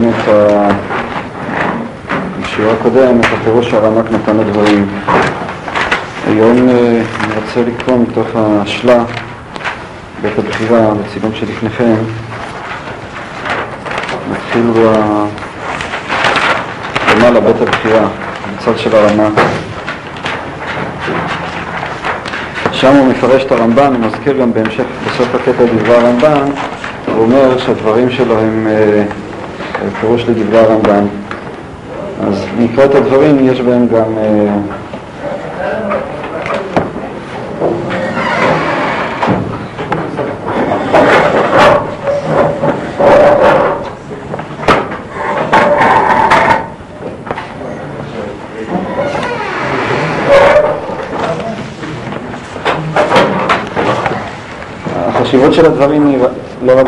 את השיעור הקודם, את הפירוש שהרמק נתן לדברים. היום אני רוצה לקרוא מתוך השלה, בית הבחירה, בצילום שלפניכם. נתחיל למעלה, בית הבחירה, בצד של הרמק. שם הוא מפרש את הרמב"ן, הוא מזכיר גם בהמשך, בסוף הקטע דברי הרמב"ן, הוא אומר שהדברים שלו הם פירוש לדברי הרמב"ן. אז נקרא את הדברים, יש בהם גם... החשיבות של הדברים היא לא רק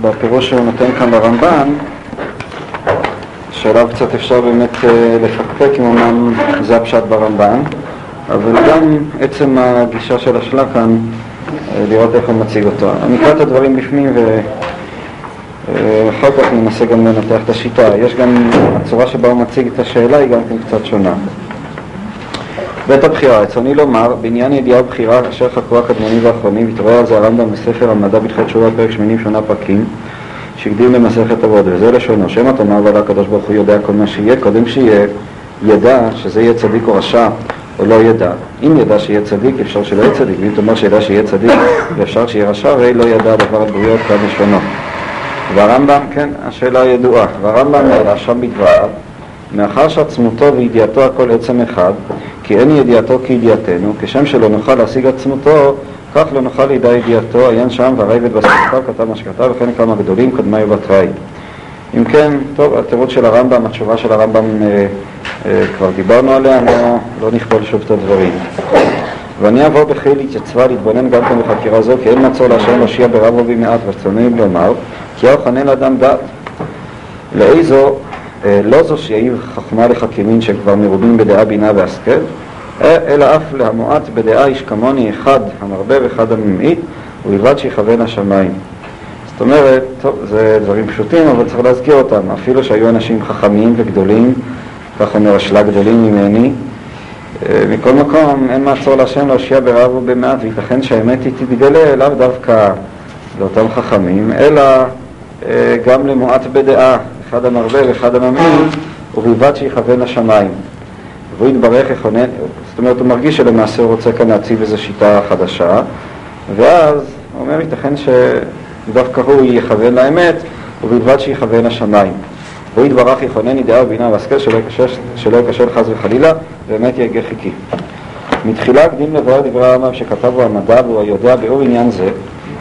בפירוש שהוא נותן כאן לרמב"ן, שעליו קצת אפשר באמת לפקפק אם אמנם זה הפשט ברמב"ן, אבל גם עצם הגישה של השלה כאן, לראות איך הוא מציג אותו. אני אקרא את הדברים בפנים ואחר כך ננסה גם לנתח את השיטה. יש גם, הצורה שבה הוא מציג את השאלה היא גם כן קצת שונה. בית הבחירה, רצוני לומר, בעניין ידיעה ובחירה, אשר חקרו הקדמונים והאחרונים, התעורר על זה הרמב"ם בספר המדע בתחילת תשובה, פרק שמינים שונה פרקים, שהקדים למסכת אבות, וזה לשונו, שמא תאמר ועל הקדוש ברוך הוא יודע כל מה שיהיה, קודם שיהיה, ידע שזה יהיה צדיק או רשע, או לא ידע. אם ידע שיהיה צדיק, אפשר שלא יהיה צדיק, ואם תאמר שידע שיהיה צדיק, ואפשר שיהיה רשע, הרי לא ידע דבר הבריאות כאן לשונו. והרמב"ם, כן, השאלה ידועה, והרמב"ם העלה שם בדבריו, מאחר שעצמותו וידיעתו הכל עצם אחד, כי אין ידיעתו כידיעתנו, כשם שלא נוכל להשיג עצמותו, כך לא נוכל לידע ידיעתו, עיין שם והרייבד בספר כתב מה שכתב, וכן כמה גדולים קודמי ובתראי. אם כן, טוב, התירוץ של הרמב"ם, התשובה של הרמב"ם אה, אה, כבר דיברנו עליה, לא, לא נכבול שוב את הדברים. ואני אבוא בחיל התייצבה להתבונן גם כן בחקירה זו, כי אין מצור להשם להושיע ברב רבי מעט, ורצוני לומר, כי יוחנן לאדם דת. לאיזו לא זו שיעיב חכמה לחכימין שכבר מרובים בדעה בינה והשכל, אלא אף להמועט בדעה איש כמוני אחד המרבה ואחד הממעיט, ובלבד שיכוון השמיים. זאת אומרת, טוב, זה דברים פשוטים, אבל צריך להזכיר אותם. אפילו שהיו אנשים חכמים וגדולים, כך אומר השלה גדולים ממני, מכל מקום אין מעצור להשם להושיע ברב ובמעט, וייתכן שהאמת היא תתגלה לאו דווקא לאותם חכמים, אלא גם למועט בדעה. אחד המרבה ואחד הממעיט, ובלבד שיכוון לשמיים. והוא יתברך יכונן, זאת אומרת הוא מרגיש שלמעשה הוא רוצה כאן להציב איזו שיטה חדשה, ואז הוא אומר ייתכן שדווקא הוא יכוון לאמת, ובלבד שיכוון לשמיים. והוא יתברך יכונן ידיעה ובינה והשכל שלא יקשר חס וחלילה, באמת יגה חיקי. מתחילה הקדים לברר דברי הרמב"ם שכתב המדע והוא היודע באור עניין זה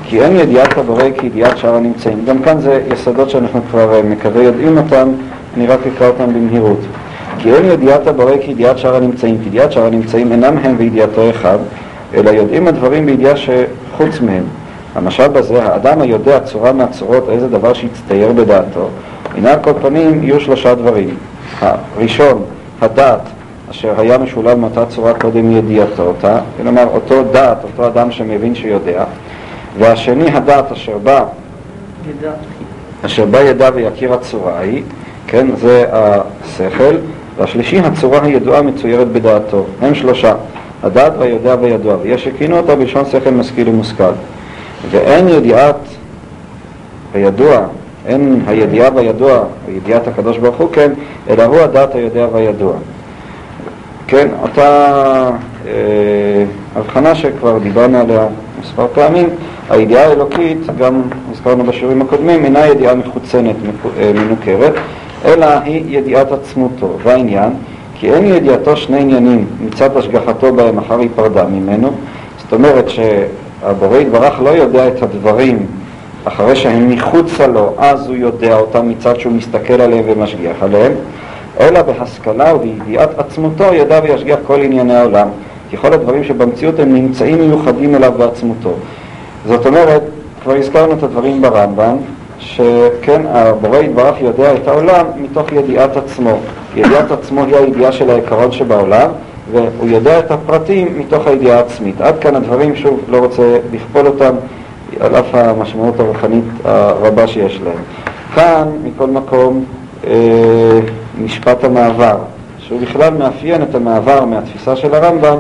כי אין ידיעת הבורא כידיעת שאר הנמצאים. גם כאן זה יסודות שאנחנו כבר מקווה יודעים אותם, אני רק אקרא אותם במהירות. כי אין ידיעת הבורא כידיעת שאר הנמצאים, כי ידיעת שאר הנמצאים אינם הם וידיעתו אחד, אלא יודעים הדברים בידיעה שחוץ מהם. המשל בזה, האדם היודע צורה מהצורות, איזה דבר שהצטייר בדעתו, הנה על כל פנים יהיו שלושה דברים. הראשון, הדעת, אשר היה משולב מאותה צורה קודם ידיעתו אותה, כלומר אותו דעת, אותו אדם שמבין שיודע. והשני הדעת אשר בא ידע. אשר בא ידע ויכיר הצורה היא, כן, זה השכל, והשלישי הצורה הידועה מצוירת בדעתו, הם שלושה, הדעת והיודע והידוע, ויש שכינו אותה בלשון שכל משכיל ומושכל, ואין ידיעת הידוע, אין הידיעה והידוע, ידיעת הקדוש ברוך הוא, כן, אלא הוא הדעת היודע והידוע. כן, אותה אה, הבחנה שכבר דיברנו עליה מספר פעמים, הידיעה האלוקית, גם הזכרנו בשיעורים הקודמים, אינה ידיעה מחוצנת, מנוכרת, אלא היא ידיעת עצמותו. והעניין, כי אין ידיעתו שני עניינים מצד השגחתו בהם אחר היפרדה ממנו, זאת אומרת שהבורא יתברך לא יודע את הדברים אחרי שהם מחוצה לו, אז הוא יודע אותם מצד שהוא מסתכל עליהם ומשגיח עליהם, אלא בהשכלה ובידיעת עצמותו ידע וישגיח כל ענייני העולם. כי כל הדברים שבמציאות הם נמצאים מיוחדים אליו בעצמותו. זאת אומרת, כבר הזכרנו את הדברים ברמב"ם, שכן, הבורא יתברך יודע את העולם מתוך ידיעת עצמו. ידיעת עצמו היא הידיעה של העיקרון שבעולם, והוא יודע את הפרטים מתוך הידיעה העצמית. עד כאן הדברים, שוב, לא רוצה לכפול אותם, על אף המשמעות הרוחנית הרבה שיש להם. כאן, מכל מקום, אה, משפט המעבר, שהוא בכלל מאפיין את המעבר מהתפיסה של הרמב"ם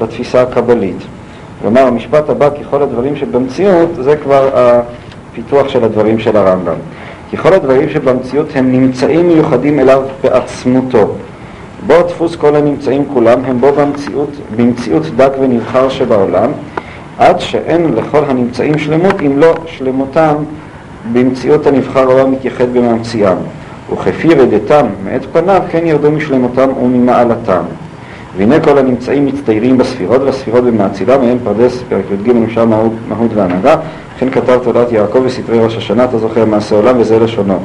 לתפיסה הקבלית. כלומר, המשפט הבא, ככל הדברים שבמציאות, זה כבר הפיתוח של הדברים של הרמב"ם. ככל הדברים שבמציאות הם נמצאים מיוחדים אליו בעצמותו. בו דפוס כל הנמצאים כולם הם בו במציאות, במציאות דק ונבחר שבעולם, עד שאין לכל הנמצאים שלמות אם לא שלמותם במציאות הנבחר או המתייחד בממציאם. וכפי ירדתם מאת פניו כן ירדו משלמותם וממעלתם. והנה כל הנמצאים מצטיירים בספירות, והספירות במאצילה, מהן פרדס, פרק י"ג, נמשל מהות והנהגה, וכן כתב תולדת יעקב בספרי ראש השנה, אתה זוכר מעשה עולם וזה לשונו.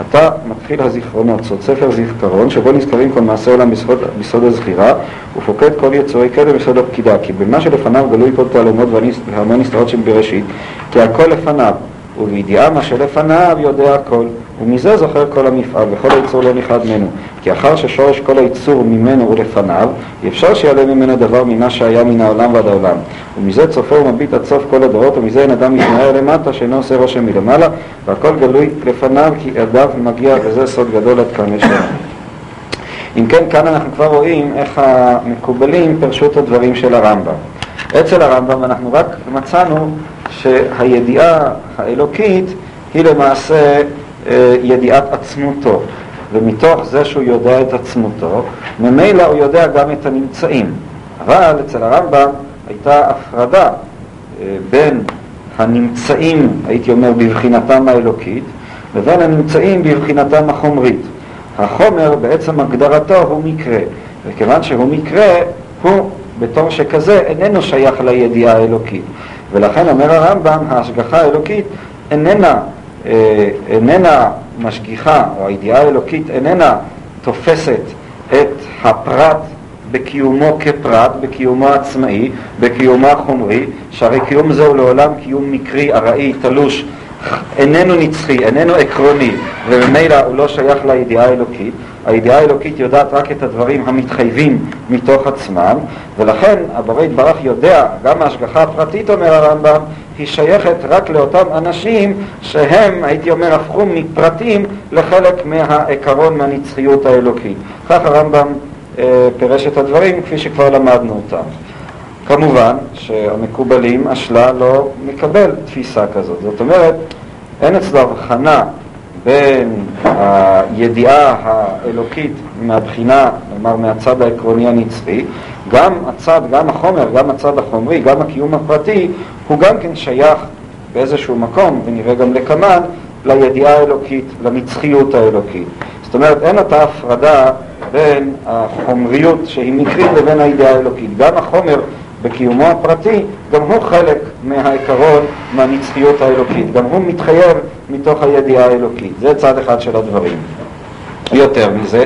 אתה מתחיל הזיכרונות, סוד ספר זיכרון, שבו נזכרים כל מעשה עולם בסוד, בסוד הזכירה, ופוקד כל יצורי קדם בסוד הפקידה, כי במה שלפניו גלוי כל תעלומות והמון נסתרות שבראשית, כי הכל לפניו, ובידיעה מה שלפניו יודע הכל. ומזה זוכר כל המפעל, וכל היצור לא נכחד ממנו. כי אחר ששורש כל היצור ממנו ולפניו, אפשר שיעלה ממנו דבר ממה שהיה מן העולם ועד העולם. ומזה צופה ומביט עד סוף כל הדורות, ומזה אין אדם מתנער למטה שאינו עושה רושם מלמעלה, והכל גלוי לפניו כי ידיו מגיע, וזה סוד גדול עד כאן לנו. אם כן, כאן אנחנו כבר רואים איך המקובלים פרשו את הדברים של הרמב"ם. אצל הרמב"ם אנחנו רק מצאנו שהידיעה האלוקית היא למעשה ידיעת עצמותו, ומתוך זה שהוא יודע את עצמותו, ממילא הוא יודע גם את הנמצאים. אבל אצל הרמב"ם הייתה הפרדה אה, בין הנמצאים, הייתי אומר, בבחינתם האלוקית, לבין הנמצאים בבחינתם החומרית. החומר בעצם הגדרתו הוא מקרה, וכיוון שהוא מקרה, הוא בתור שכזה איננו שייך לידיעה האלוקית. ולכן אומר הרמב"ם, ההשגחה האלוקית איננה אה, איננה משגיחה, או הידיעה האלוקית איננה תופסת את הפרט בקיומו כפרט, בקיומו עצמאי, בקיומו החומרי, שהרי קיום זהו לעולם קיום מקרי, ארעי, תלוש, איננו נצחי, איננו עקרוני, וממילא הוא לא שייך לידיעה האלוקית. הידיעה האלוקית יודעת רק את הדברים המתחייבים מתוך עצמם, ולכן הבורא יתברך יודע, גם ההשגחה הפרטית, אומר הרמב"ם, היא שייכת רק לאותם אנשים שהם, הייתי אומר, הפכו מפרטים לחלק מהעיקרון מהנצחיות האלוקית. כך הרמב"ם אה, פירש את הדברים כפי שכבר למדנו אותם. כמובן שהמקובלים, אשלה לא מקבל תפיסה כזאת. זאת אומרת, אין אצלו הבחנה בין הידיעה האלוקית מהבחינה, כלומר מהצד העקרוני הנצחי, גם הצד, גם החומר, גם הצד החומרי, גם הקיום הפרטי, הוא גם כן שייך באיזשהו מקום, ונראה גם לכמן, לידיעה האלוקית, לנצחיות האלוקית. זאת אומרת, אין אותה הפרדה בין החומריות שהיא מקרית לבין הידיעה האלוקית. גם החומר בקיומו הפרטי, גם הוא חלק מהעיקרון, מהנצחיות האלוקית. גם הוא מתחייב מתוך הידיעה האלוקית. זה צד אחד של הדברים. יותר מזה,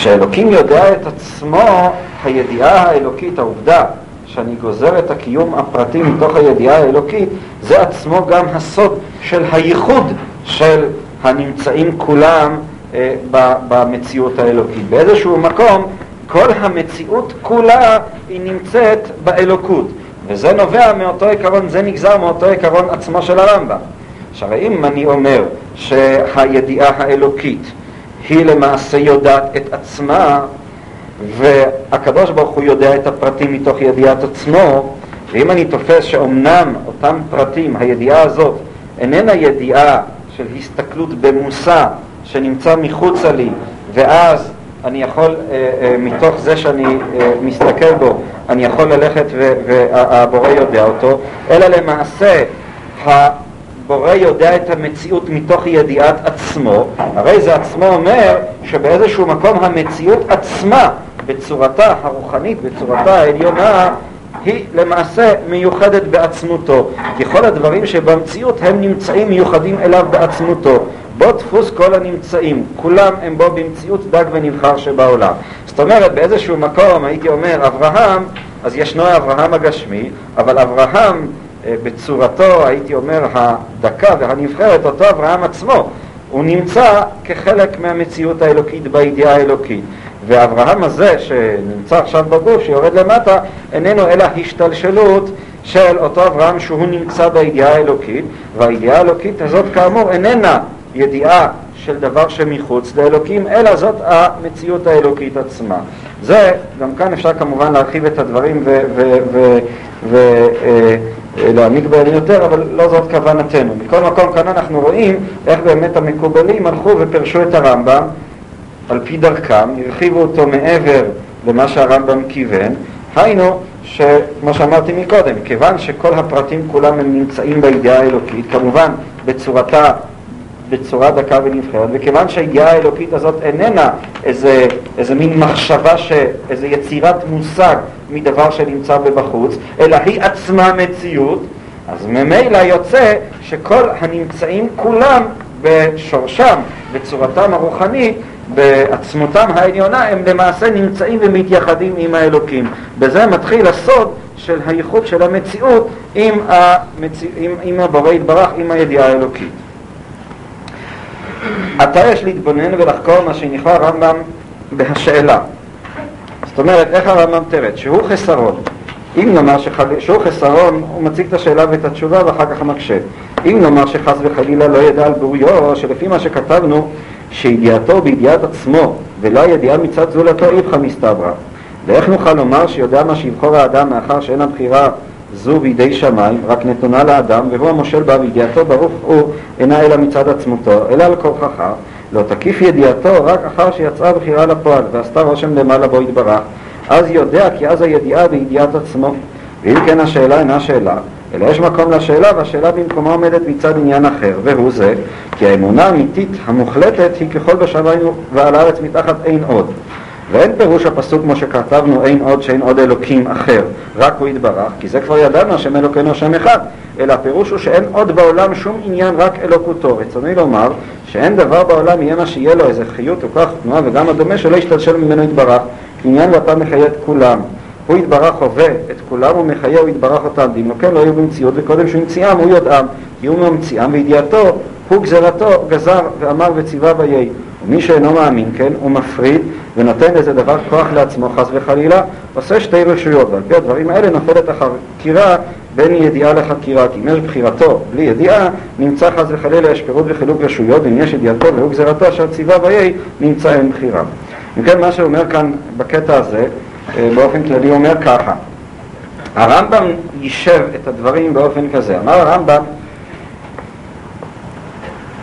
כשאלוקים יודע את עצמו, הידיעה האלוקית, העובדה שאני גוזר את הקיום הפרטי מתוך הידיעה האלוקית, זה עצמו גם הסוד של הייחוד של הנמצאים כולם אה, במציאות האלוקית. באיזשהו מקום כל המציאות כולה היא נמצאת באלוקות, וזה נובע מאותו עיקרון, זה נגזר מאותו עיקרון עצמו של הרמב"ם. עכשיו, אם אני אומר שהידיעה האלוקית היא למעשה יודעת את עצמה, והקדוש ברוך הוא יודע את הפרטים מתוך ידיעת עצמו, ואם אני תופס שאומנם אותם פרטים, הידיעה הזאת, איננה ידיעה של הסתכלות במושא שנמצא מחוצה לי, ואז אני יכול, אה, אה, מתוך זה שאני אה, מסתכל בו, אני יכול ללכת והבורא יודע אותו, אלא למעשה הבורא יודע את המציאות מתוך ידיעת עצמו, הרי זה עצמו אומר שבאיזשהו מקום המציאות עצמה, בצורתה הרוחנית, בצורתה העליונה, היא למעשה מיוחדת בעצמותו. כי כל הדברים שבמציאות הם נמצאים מיוחדים אליו בעצמותו. בו דפוס כל הנמצאים, כולם הם בו במציאות דג ונבחר שבעולם. זאת אומרת, באיזשהו מקום הייתי אומר אברהם, אז ישנו אברהם הגשמי, אבל אברהם בצורתו, הייתי אומר, הדקה והנבחרת, אותו אברהם עצמו, הוא נמצא כחלק מהמציאות האלוקית בידיעה האלוקית. ואברהם הזה שנמצא עכשיו בגוף, שיורד למטה, איננו אלא השתלשלות של אותו אברהם שהוא נמצא בידיעה האלוקית, והידיעה האלוקית הזאת כאמור איננה ידיעה של דבר שמחוץ לאלוקים, אלא זאת המציאות האלוקית עצמה. זה, גם כאן אפשר כמובן להרחיב את הדברים ולהעמיק בהם יותר, אבל לא זאת כוונתנו. מכל מקום כאן אנחנו רואים איך באמת המקובלים הלכו ופרשו את הרמב"ם על פי דרכם, הרחיבו אותו מעבר למה שהרמב"ם כיוון, היינו שכמו שאמרתי מקודם, כיוון שכל הפרטים כולם הם נמצאים בידיעה האלוקית, כמובן בצורתה, בצורה דקה ונבחרת, וכיוון שהידיעה האלוקית הזאת איננה איזה, איזה מין מחשבה, ש, איזה יצירת מושג מדבר שנמצא בבחוץ, אלא היא עצמה מציאות, אז ממילא יוצא שכל הנמצאים כולם בשורשם, בצורתם הרוחנית, בעצמותם העליונה הם למעשה נמצאים ומתייחדים עם האלוקים. בזה מתחיל הסוד של הייחוד של המציאות עם, המציא... עם, עם הבורא יתברך, עם הידיעה האלוקית. עתה יש להתבונן ולחקור מה שנכלל הרמב"ם בהשאלה. זאת אומרת, איך הרמב"ם תרד? שהוא חסרון. אם נאמר שחל... שהוא חסרון, הוא מציג את השאלה ואת התשובה ואחר כך מקשה. אם נאמר שחס וחלילה לא ידע על בוריו, שלפי מה שכתבנו, שידיעתו בידיעת עצמו ולא הידיעה מצד זולתו איפכא מסתברא. ואיך נוכל לומר שיודע מה שיבחור האדם מאחר שאין הבחירה זו בידי שמיים, רק נתונה לאדם, והוא המושל בה בידיעתו ברוך הוא אינה אלא מצד עצמותו, אלא על כורחך, לא תקיף ידיעתו רק אחר שיצאה בחירה לפועל ועשתה רושם למעלה בו יתברך, אז יודע כי אז הידיעה בידיעת עצמו. ואם כן השאלה אינה שאלה, אלא יש מקום לשאלה, והשאלה במקומה עומדת מצד עניין אחר, והוא זה, כי האמונה האמיתית המוחלטת היא ככל בשמיים ועל הארץ מתחת אין עוד. ואין פירוש הפסוק כמו שכתבנו אין עוד שאין עוד אלוקים אחר, רק הוא יתברך, כי זה כבר ידענו השם אלוקינו השם אחד, אלא הפירוש הוא שאין עוד בעולם שום עניין רק אלוקותו. רצוני לומר שאין דבר בעולם יהיה מה שיהיה לו איזה חיות או כך תנועה וגם הדומה שלא ישתלשל ממנו יתברך, עניין ואתה מחיה את כולם. הוא יתברך הווה את כולם ומחיה הוא יתברך אותם, דין לא כן לא היו במציאות וקודם שהוא המציאם הוא יודעם, כי הוא ממציאם וידיעתו הוא גזרתו גזר ואמר וציווה ויהי. ומי שאינו מאמין כן הוא מפריד ונותן איזה דבר כוח לעצמו חס וחלילה עושה שתי רשויות ועל פי הדברים האלה נופלת החקירה בין ידיעה לחקירה כי אם יש בחירתו בלי ידיעה נמצא חס וחלילה יש פירוט וחילוק רשויות ואם יש ידיעתו והוא גזרתו אשר ציווה ויהי נמצא אין בחירה. אם כן מה שאומר כאן בקטע הזה אה, באופן כללי אומר ככה הרמב"ם יישב את הדברים באופן כזה אמר הרמב"ם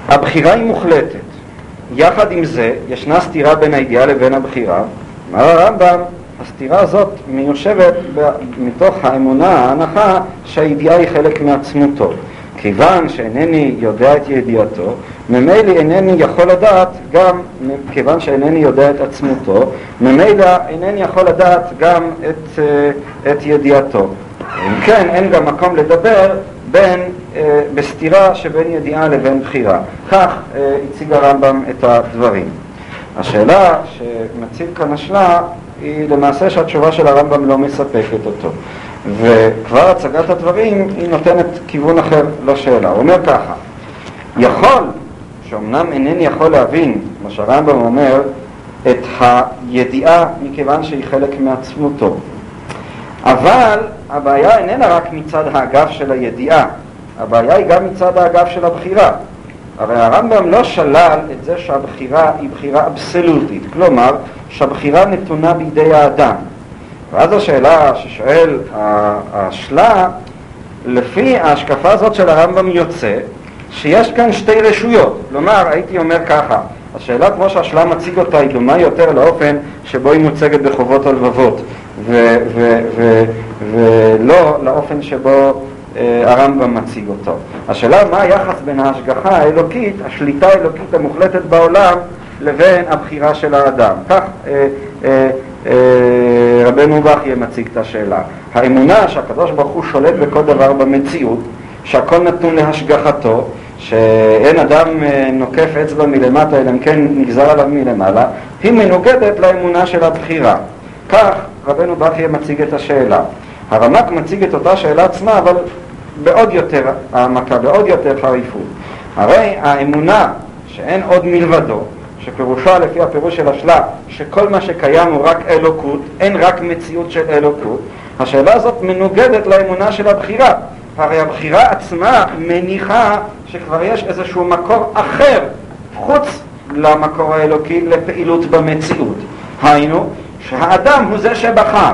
הבחירה היא מוחלטת. יחד עם זה ישנה סתירה בין הידיעה לבין הבחירה. אמר הרמב"ם הסתירה הזאת מיושבת מתוך האמונה, ההנחה שהידיעה היא חלק מעצמותו. כיוון שאינני יודע את ידיעתו, ממילא אינני יכול לדעת גם, כיוון שאינני יודע את עצמותו, ממילא אינני יכול לדעת גם את, אה, את ידיעתו. אם כן, אין גם מקום לדבר בין, בסתירה שבין ידיעה לבין בחירה. כך אה, הציג הרמב"ם את הדברים. השאלה שמציג כאן השלה היא למעשה שהתשובה של הרמב"ם לא מספקת אותו. וכבר הצגת הדברים היא נותנת כיוון אחר לשאלה. הוא אומר ככה, יכול, שאומנם אינני יכול להבין, כמו שהרמב"ם אומר, את הידיעה מכיוון שהיא חלק מעצמותו. אבל הבעיה איננה רק מצד האגף של הידיעה, הבעיה היא גם מצד האגף של הבחירה. הרי הרמב"ם לא שלל את זה שהבחירה היא בחירה אבסולוטית, כלומר שהבחירה נתונה בידי האדם. ואז השאלה ששואל השלה, לפי ההשקפה הזאת של הרמב"ם יוצא שיש כאן שתי רשויות. כלומר, הייתי אומר ככה, השאלה כמו שהשלה מציג אותה היא דומה יותר לאופן שבו היא מוצגת בחובות הלבבות ולא לאופן שבו הרמב"ם מציג אותו. השאלה מה היחס בין ההשגחה האלוקית, השליטה האלוקית המוחלטת בעולם לבין הבחירה של האדם. כך אה, אה, אה, רבנו בכיה מציג את השאלה. האמונה שהקדוש ברוך הוא שולט בכל דבר במציאות, שהכל נתון להשגחתו, שאין אדם אה, נוקף אצבע מלמטה אלא אם כן נגזר עליו מלמעלה, היא מנוגדת לאמונה של הבחירה. כך רבנו בכיה מציג את השאלה. הרמק מציג את אותה שאלה עצמה, אבל בעוד יותר העמקה, בעוד יותר חריפות. הרי האמונה שאין עוד מלבדו, שפירושה לפי הפירוש של השלה, שכל מה שקיים הוא רק אלוקות, אין רק מציאות של אלוקות, השאלה הזאת מנוגדת לאמונה של הבחירה. הרי הבחירה עצמה מניחה שכבר יש איזשהו מקור אחר, חוץ למקור האלוקי, לפעילות במציאות. היינו, שהאדם הוא זה שבחר.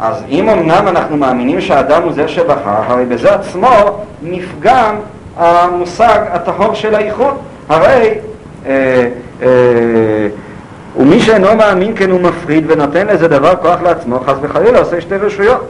אז אם אמנם אנחנו מאמינים שהאדם הוא זה שבחר, הרי בזה עצמו נפגם המושג הטהור של האיחוד. הרי אה, אה, ומי שאינו מאמין כן הוא מפריד ונותן לזה דבר כוח לעצמו, חס וחלילה עושה שתי רשויות.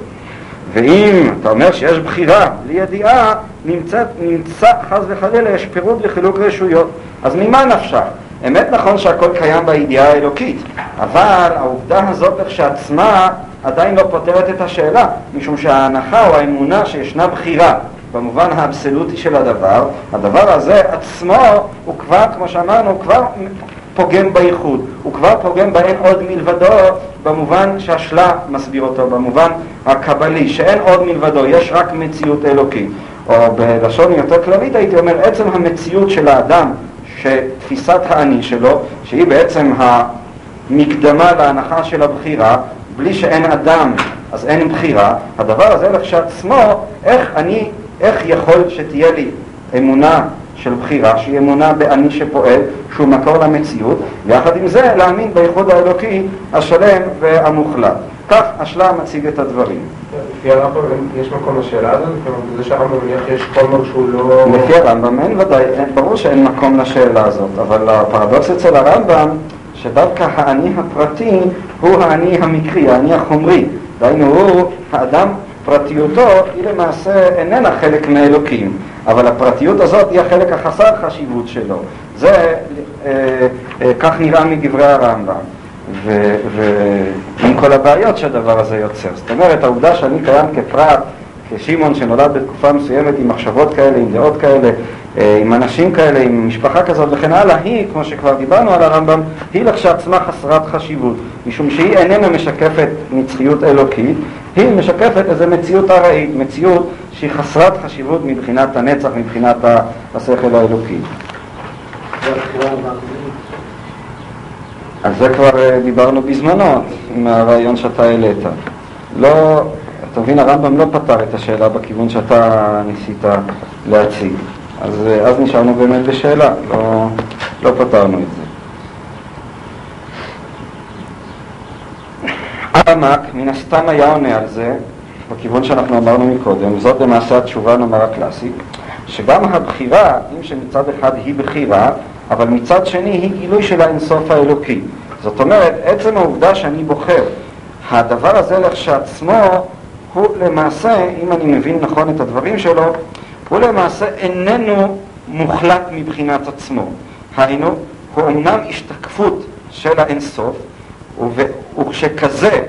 ואם אתה אומר שיש בחירה בלי ידיעה, נמצא, נמצא חס וחלילה, יש פירוד לחילוק רשויות. אז ממה נפשך? אמת נכון שהכל קיים בידיעה האלוקית, אבל העובדה הזאת כשעצמה עדיין לא פותרת את השאלה, משום שההנחה או האמונה שישנה בחירה במובן האבסולוטי של הדבר, הדבר הזה עצמו הוא כבר, כמו שאמרנו, כבר פוגם בייחוד, הוא כבר פוגם באין עוד מלבדו במובן שהשלה מסביר אותו, במובן הקבלי, שאין עוד מלבדו, יש רק מציאות אלוקית. או בלשון יותר כללית הייתי אומר, עצם המציאות של האדם, שתפיסת האני שלו, שהיא בעצם המקדמה להנחה של הבחירה, בלי שאין אדם אז אין בחירה, הדבר הזה לכשעצמו, איך אני, איך יכול שתהיה לי אמונה של בחירה, שהיא אמונה באני שפועל, שהוא מקור למציאות, ויחד עם זה להאמין בייחוד האלוקי השלם והמוחלט. כך השלם מציג את הדברים. לפי הרמב"ם יש מקום לשאלה הזאת? כלומר, בזה שהרמב"ם מניח שיש חומר שהוא לא... לפי הרמב"ם אין ודאי, ברור שאין מקום לשאלה הזאת, אבל הפרדוקס אצל הרמב"ם שדווקא האני הפרטי הוא האני המקרי, האני החומרי. דהיינו, הוא, האדם, פרטיותו היא למעשה איננה חלק מאלוקים. אבל הפרטיות הזאת היא החלק החסר חשיבות שלו. זה, אה, אה, כך נראה מדברי הרמב"ם. ועם כל הבעיות שהדבר הזה יוצר. זאת אומרת, העובדה שאני קיים כפרט, כשמעון שנולד בתקופה מסוימת עם מחשבות כאלה, עם דעות כאלה, אה, עם אנשים כאלה, עם משפחה כזאת וכן הלאה, היא, כמו שכבר דיברנו על הרמב"ם, היא לכשעצמה חסרת חשיבות, משום שהיא איננה משקפת נצחיות אלוקית, היא משקפת איזו מציאות ארעית, מציאות שהיא חסרת חשיבות מבחינת הנצח, מבחינת השכל האלוקי. על זה כבר אה, דיברנו בזמנו, עם הרעיון שאתה העלית. לא, אתה מבין, הרמב"ם לא פתר את השאלה בכיוון שאתה ניסית להציג. אז, אה, אז נשארנו באמת בשאלה, לא, לא פתרנו את זה. הרמ"ק מן הסתם היה עונה על זה, בכיוון שאנחנו אמרנו מקודם, זאת למעשה התשובה נאמר הקלאסית, שגם הבחירה, אם שמצד אחד היא בחירה, אבל מצד שני היא גילוי של האינסוף האלוקי. זאת אומרת, עצם העובדה שאני בוחר, הדבר הזה לכשעצמו הוא למעשה, אם אני מבין נכון את הדברים שלו, הוא למעשה איננו מוחלט מבחינת עצמו. היינו, הוא אמנם השתקפות של האינסוף, וכשכזה,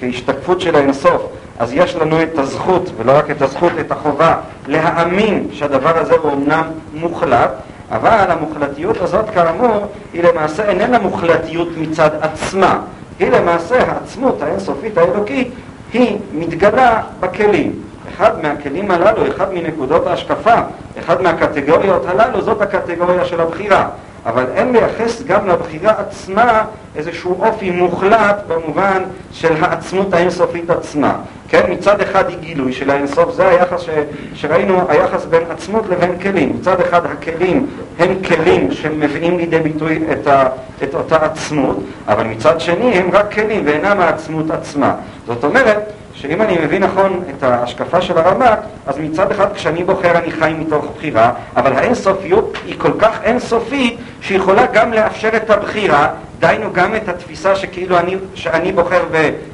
כהשתקפות של האינסוף, אז יש לנו את הזכות, ולא רק את הזכות, את החובה, להאמין שהדבר הזה הוא אמנם מוחלט, אבל המוחלטיות הזאת כאמור היא למעשה איננה מוחלטיות מצד עצמה, היא למעשה העצמות האינסופית האלוקית היא מתגלה בכלים. אחד מהכלים הללו, אחד מנקודות ההשקפה, אחד מהקטגוריות הללו, זאת הקטגוריה של הבחירה. אבל אין לייחס גם לבחירה עצמה איזשהו אופי מוחלט במובן של העצמות האינסופית עצמה. כן, מצד אחד היא גילוי של האינסוף, זה היחס ש, שראינו, היחס בין עצמות לבין כלים. מצד אחד הכלים הם כלים שמביאים לידי ביטוי את, ה, את אותה עצמות, אבל מצד שני הם רק כלים ואינם העצמות עצמה. זאת אומרת, שאם אני מבין נכון את ההשקפה של הרמ"ק, אז מצד אחד כשאני בוחר אני חי מתוך בחירה, אבל האינסופיות היא כל כך אינסופית שיכולה גם לאפשר את הבחירה, דהיינו גם את התפיסה שכאילו אני, שאני בוחר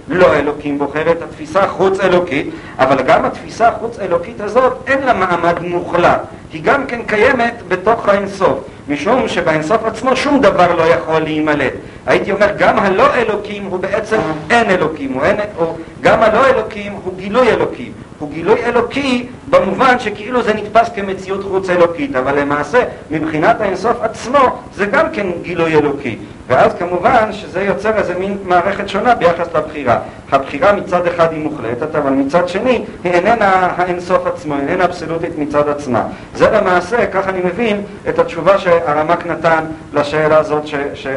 ולא אלוקים בוחר, את התפיסה חוץ אלוקית, אבל גם התפיסה החוץ אלוקית הזאת אין לה מעמד מוחלט, היא גם כן קיימת בתוך האינסוף. משום שבאינסוף עצמו שום דבר לא יכול להימלט. הייתי אומר, גם הלא אלוקים הוא בעצם אין אלוקים, הוא אין, הוא, גם הלא אלוקים הוא גילוי אלוקים. הוא גילוי אלוקי במובן שכאילו זה נתפס כמציאות חוץ אלוקית, אבל למעשה מבחינת האינסוף עצמו זה גם כן גילוי אלוקי. ואז כמובן שזה יוצר איזה מין מערכת שונה ביחס לבחירה. הבחירה מצד אחד היא מוחלטת, אבל מצד שני היא איננה האינסוף עצמו, איננה אבסולוטית מצד עצמה. זה למעשה, כך אני מבין, את התשובה שהרמק נתן לשאלה הזאת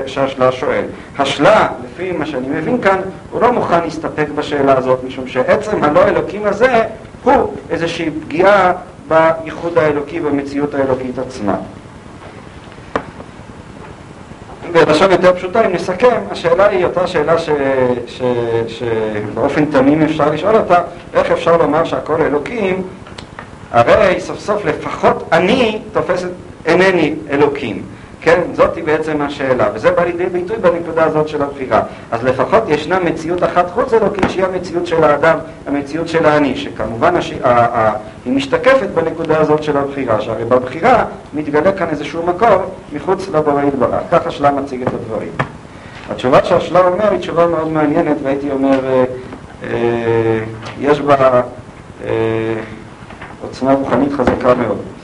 שהשלה שואל. השלה, לפי מה שאני מבין כאן, הוא לא מוכן להסתפק בשאלה הזאת, משום שעצם הלא אלוקים הזה הוא איזושהי פגיעה בייחוד האלוקי, במציאות האלוקית עצמה. בלשון יותר פשוטה, אם נסכם, השאלה היא אותה שאלה שבאופן תמים אפשר לשאול אותה, איך אפשר לומר שהכל אלוקים, הרי סוף סוף לפחות אני תופסת, אינני אלוקים. כן, זאתי בעצם השאלה, וזה בא לידי ביטוי בנקודה הזאת של הבחירה. אז לפחות ישנה מציאות אחת חוץ אלוקית שהיא המציאות של האדם, המציאות של האני, שכמובן הש... ה... ה... היא משתקפת בנקודה הזאת של הבחירה, שהרי בבחירה מתגלה כאן איזשהו מקור מחוץ לבורא יתברך. ככה שלה מציג את הדברים. התשובה שהשלה אומר היא תשובה מאוד מעניינת, והייתי אומר, אה, אה, יש בה אה, עוצמה רוחנית חזקה מאוד.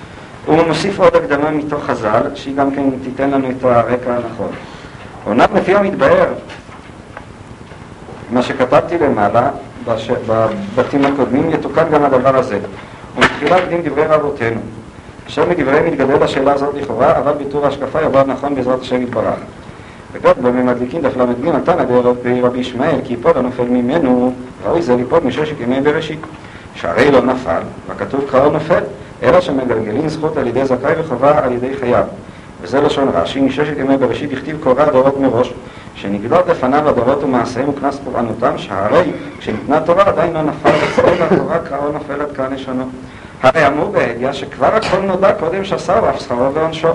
הוא מוסיף עוד הקדמה מתוך חז"ל, שהיא גם כן תיתן לנו את הרקע הנכון. עונת לפי המתבהר, מה שכתבתי למעלה, בש... בבתים הקודמים, יתוקן גם הדבר הזה. ומתחילה קדים דברי רבותינו. אשר מדבריהם מתגדל השאלה הזאת לכאורה, אבל ביטור ההשקפה יבוא נכון בעזרת השם יתברך. וכך במדליקין דף ל"ג תנא רבי ישמעאל, כי יפול הנופל ממנו, ראוי זה ליפול מששת ימי בראשית. שהרי לא נפל, וכתוב קראו נופל. אלא שמגלגלים זכות על ידי זכאי וחובה על ידי חייו. וזה לשון רש"י, מששת ימי בראשית הכתיב קורא דורות מראש, שנגלות לפניו הדורות ומעשיהם וקנס פורענותם, שהרי כשניתנה תורה עדיין לא נפל בצלם והתורה קראו נופל עד כאן לשונו. הרי אמרו בידיעה שכבר הכל נודע קודם שעשהו אף שכרו ועונשו.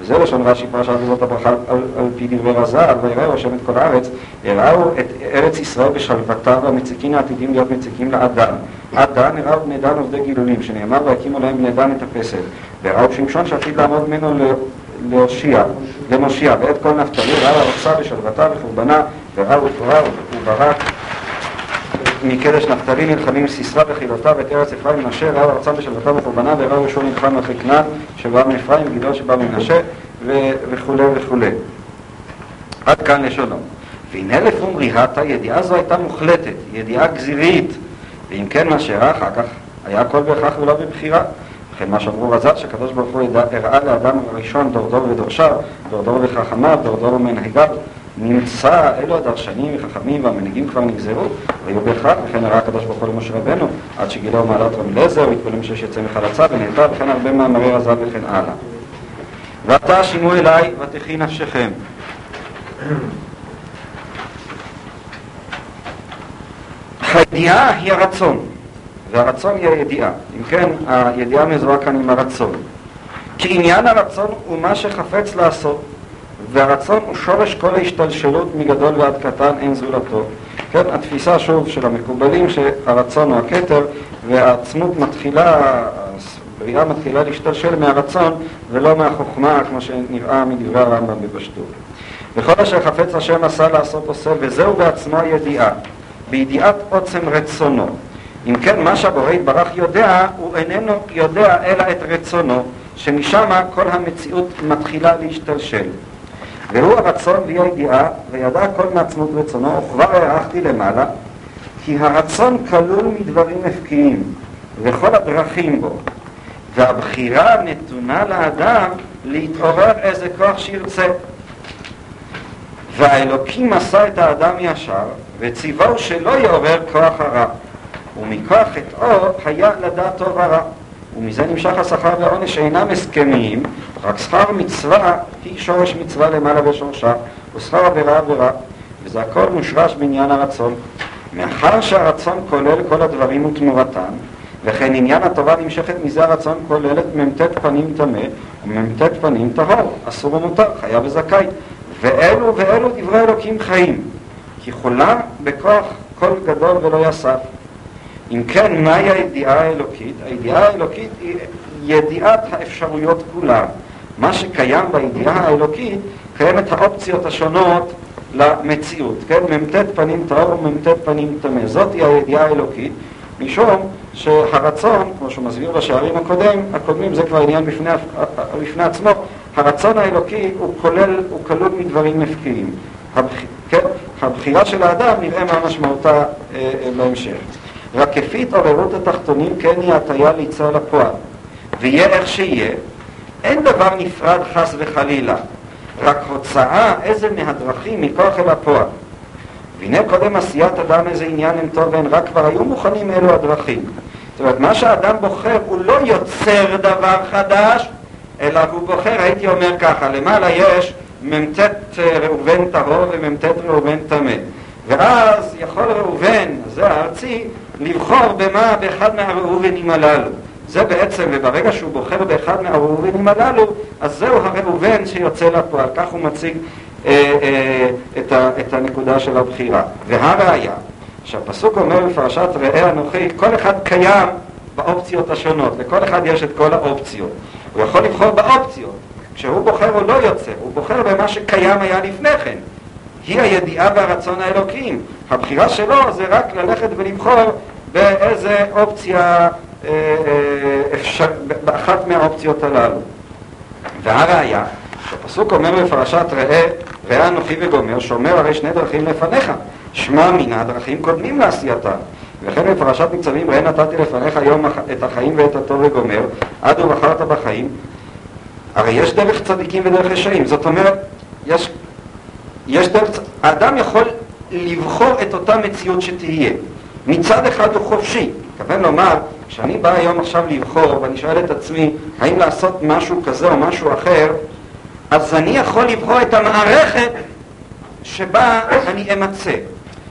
וזה לשון רש"י פרשת וזאת הברכה על, פי דברי רז"ל, ויראו השם את כל הארץ, יראו את ארץ ישראל בשלוותה והמציקים העתידים להיות מציקים לאדם. עד דן יראו בני דן עובדי גילולים, שנאמר ויקימו להם בני דן את הפסל. וראו שמשון שעתיד לעמוד ממנו להושיע, למושיע, ואת כל נפתלי ראו ארצה בשלוותה וחורבנה, וראו תורה וברק. מקדש נפתלי נלחמים סיסרא וחידותיו ואת ארץ אפרים מנשה, ראו ארצם בשלוותה וחורבנה, וראו ישוע נלחם אחרי כנען שבא מאפרים, גידול שבא ממנשה, וכולי וכולי. עד כאן לשונו. והנה לפומרי הטה, ידיעה זו הייתה מוחלטת, ידיעה גזירית, ואם כן מה שאירע אחר כך, היה הכל בהכרח ולא בבחירה. לכן מה שאמרו רז"ל, שהקדוש ברוך הוא הראה לאדם הראשון דור דור ודורשיו, דור דור וחכמיו, דור דור ומנהיגיו, נמצא, אלו הדרשנים וחכמים והמנהיגים כבר נגזרו, והיו בהכרח, וכן הראה הקדוש ברוך הוא למשה רבנו, עד שגילו מעלת רבי אליעזר, והתפללים שיש יצא מחלצה ונהלתה, וכן הרבה מאמרי רז"ל וכן הלאה. ועתה שימו אליי ותחי נפשכם. הידיעה היא הרצון, והרצון היא הידיעה. אם כן, הידיעה מזוהה כאן עם הרצון. כי עניין הרצון הוא מה שחפץ לעשות, והרצון הוא שורש כל ההשתלשלות מגדול ועד קטן אין זולתו. כן, התפיסה שוב של המקובלים שהרצון הוא הכתר והעצמות מתחילה, הבריאה מתחילה להשתלשל מהרצון ולא מהחוכמה כמו שנראה מדברי הרמב"ם בפשטות. וכל אשר חפץ השם עשה לעשות עושה וזהו בעצמו הידיעה, בידיעת עוצם רצונו. אם כן, מה שהבורא יתברך יודע, הוא איננו יודע אלא את רצונו, שמשם כל המציאות מתחילה להשתלשל. והוא הרצון והיא הידיעה, וידע כל מעצמות רצונו, וכבר הערכתי למעלה, כי הרצון כלול מדברים הפקיים, וכל הדרכים בו, והבחירה נתונה לאדם להתעורר איזה כוח שירצה. והאלוקים עשה את האדם ישר, וציווהו שלא יעורר כוח הרע, ומכוח חטאו היה לדעת טוב ורע. ומזה נמשך השכר והעונש שאינם הסכמיים, רק שכר מצווה היא שורש מצווה למעלה בשורשה, ושכר עבירה עבירה, וזה הכל מושרש בעניין הרצון. מאחר שהרצון כולל כל הדברים ותמורתן, וכן עניין התורה נמשכת מזה הרצון כוללת מ"ט פנים טמא ומ"ט פנים טהור, אסור ומותר, חייב וזכאי. ואלו ואלו דברי אלוקים חיים, כי כולם בכוח כל גדול ולא יסף. אם כן, מהי הידיעה האלוקית? הידיעה האלוקית היא ידיעת האפשרויות כולן. מה שקיים בידיעה האלוקית, קיימת האופציות השונות למציאות, כן? מ"ט פנים טהור ומ"ט פנים טמא. זאת היא הידיעה האלוקית, משום שהרצון, כמו שהוא מסביר בשערים הקודם, הקודמים זה כבר עניין בפני, בפני עצמו, הרצון האלוקי הוא כולל, הוא כלול מדברים נפקיים. הבח... כן? הבחירה של האדם נראה מה משמעותה אה, אה, בהמשך. רק כפי התעוררות התחתונים כן היא הטיה ליצור לפועל. ויהיה איך שיהיה, אין דבר נפרד חס וחלילה, רק הוצאה איזה מהדרכים מכוח אל הפועל. והנה קודם עשיית אדם איזה עניין אין טוב ואין רק כבר היו מוכנים אלו הדרכים. זאת אומרת, מה שהאדם בוחר הוא לא יוצר דבר חדש, אלא הוא בוחר, הייתי אומר ככה, למעלה יש מ"ט ראובן טהור ומ"ט ראובן טמא. ואז יכול ראובן, זה הארצי, לבחור במה, באחד מהראובנים הללו. זה בעצם, וברגע שהוא בוחר באחד מהראובנים הללו, אז זהו הראובן שיוצא לפועל. כך הוא מציג אה, אה, את, ה, את הנקודה של הבחירה. והראיה, שהפסוק אומר בפרשת ראה אנוכי, כל אחד קיים באופציות השונות, לכל אחד יש את כל האופציות. הוא יכול לבחור באופציות. כשהוא בוחר הוא לא יוצר, הוא בוחר במה שקיים היה לפני כן. היא הידיעה והרצון האלוקיים. הבחירה שלו זה רק ללכת ולבחור באיזה אופציה אה, אה, אפשר, באחת מהאופציות הללו. והראיה, שהפסוק אומר בפרשת ראה, ראה אנוכי וגומר, שאומר הרי שני דרכים לפניך, שמע מן הדרכים קודמים לעשייתם. וכן בפרשת ניצבים, ראה נתתי לפניך היום את החיים ואת הטוב וגומר, עד ובחרת בחיים. הרי יש דרך צדיקים ודרך רשעים, זאת אומרת, יש, יש דרך, האדם יכול לבחור את אותה מציאות שתהיה. מצד אחד הוא חופשי, מתכוון לומר, כשאני בא היום עכשיו לבחור ואני שואל את עצמי האם לעשות משהו כזה או משהו אחר, אז אני יכול לבחור את המערכת שבה אני אמצא.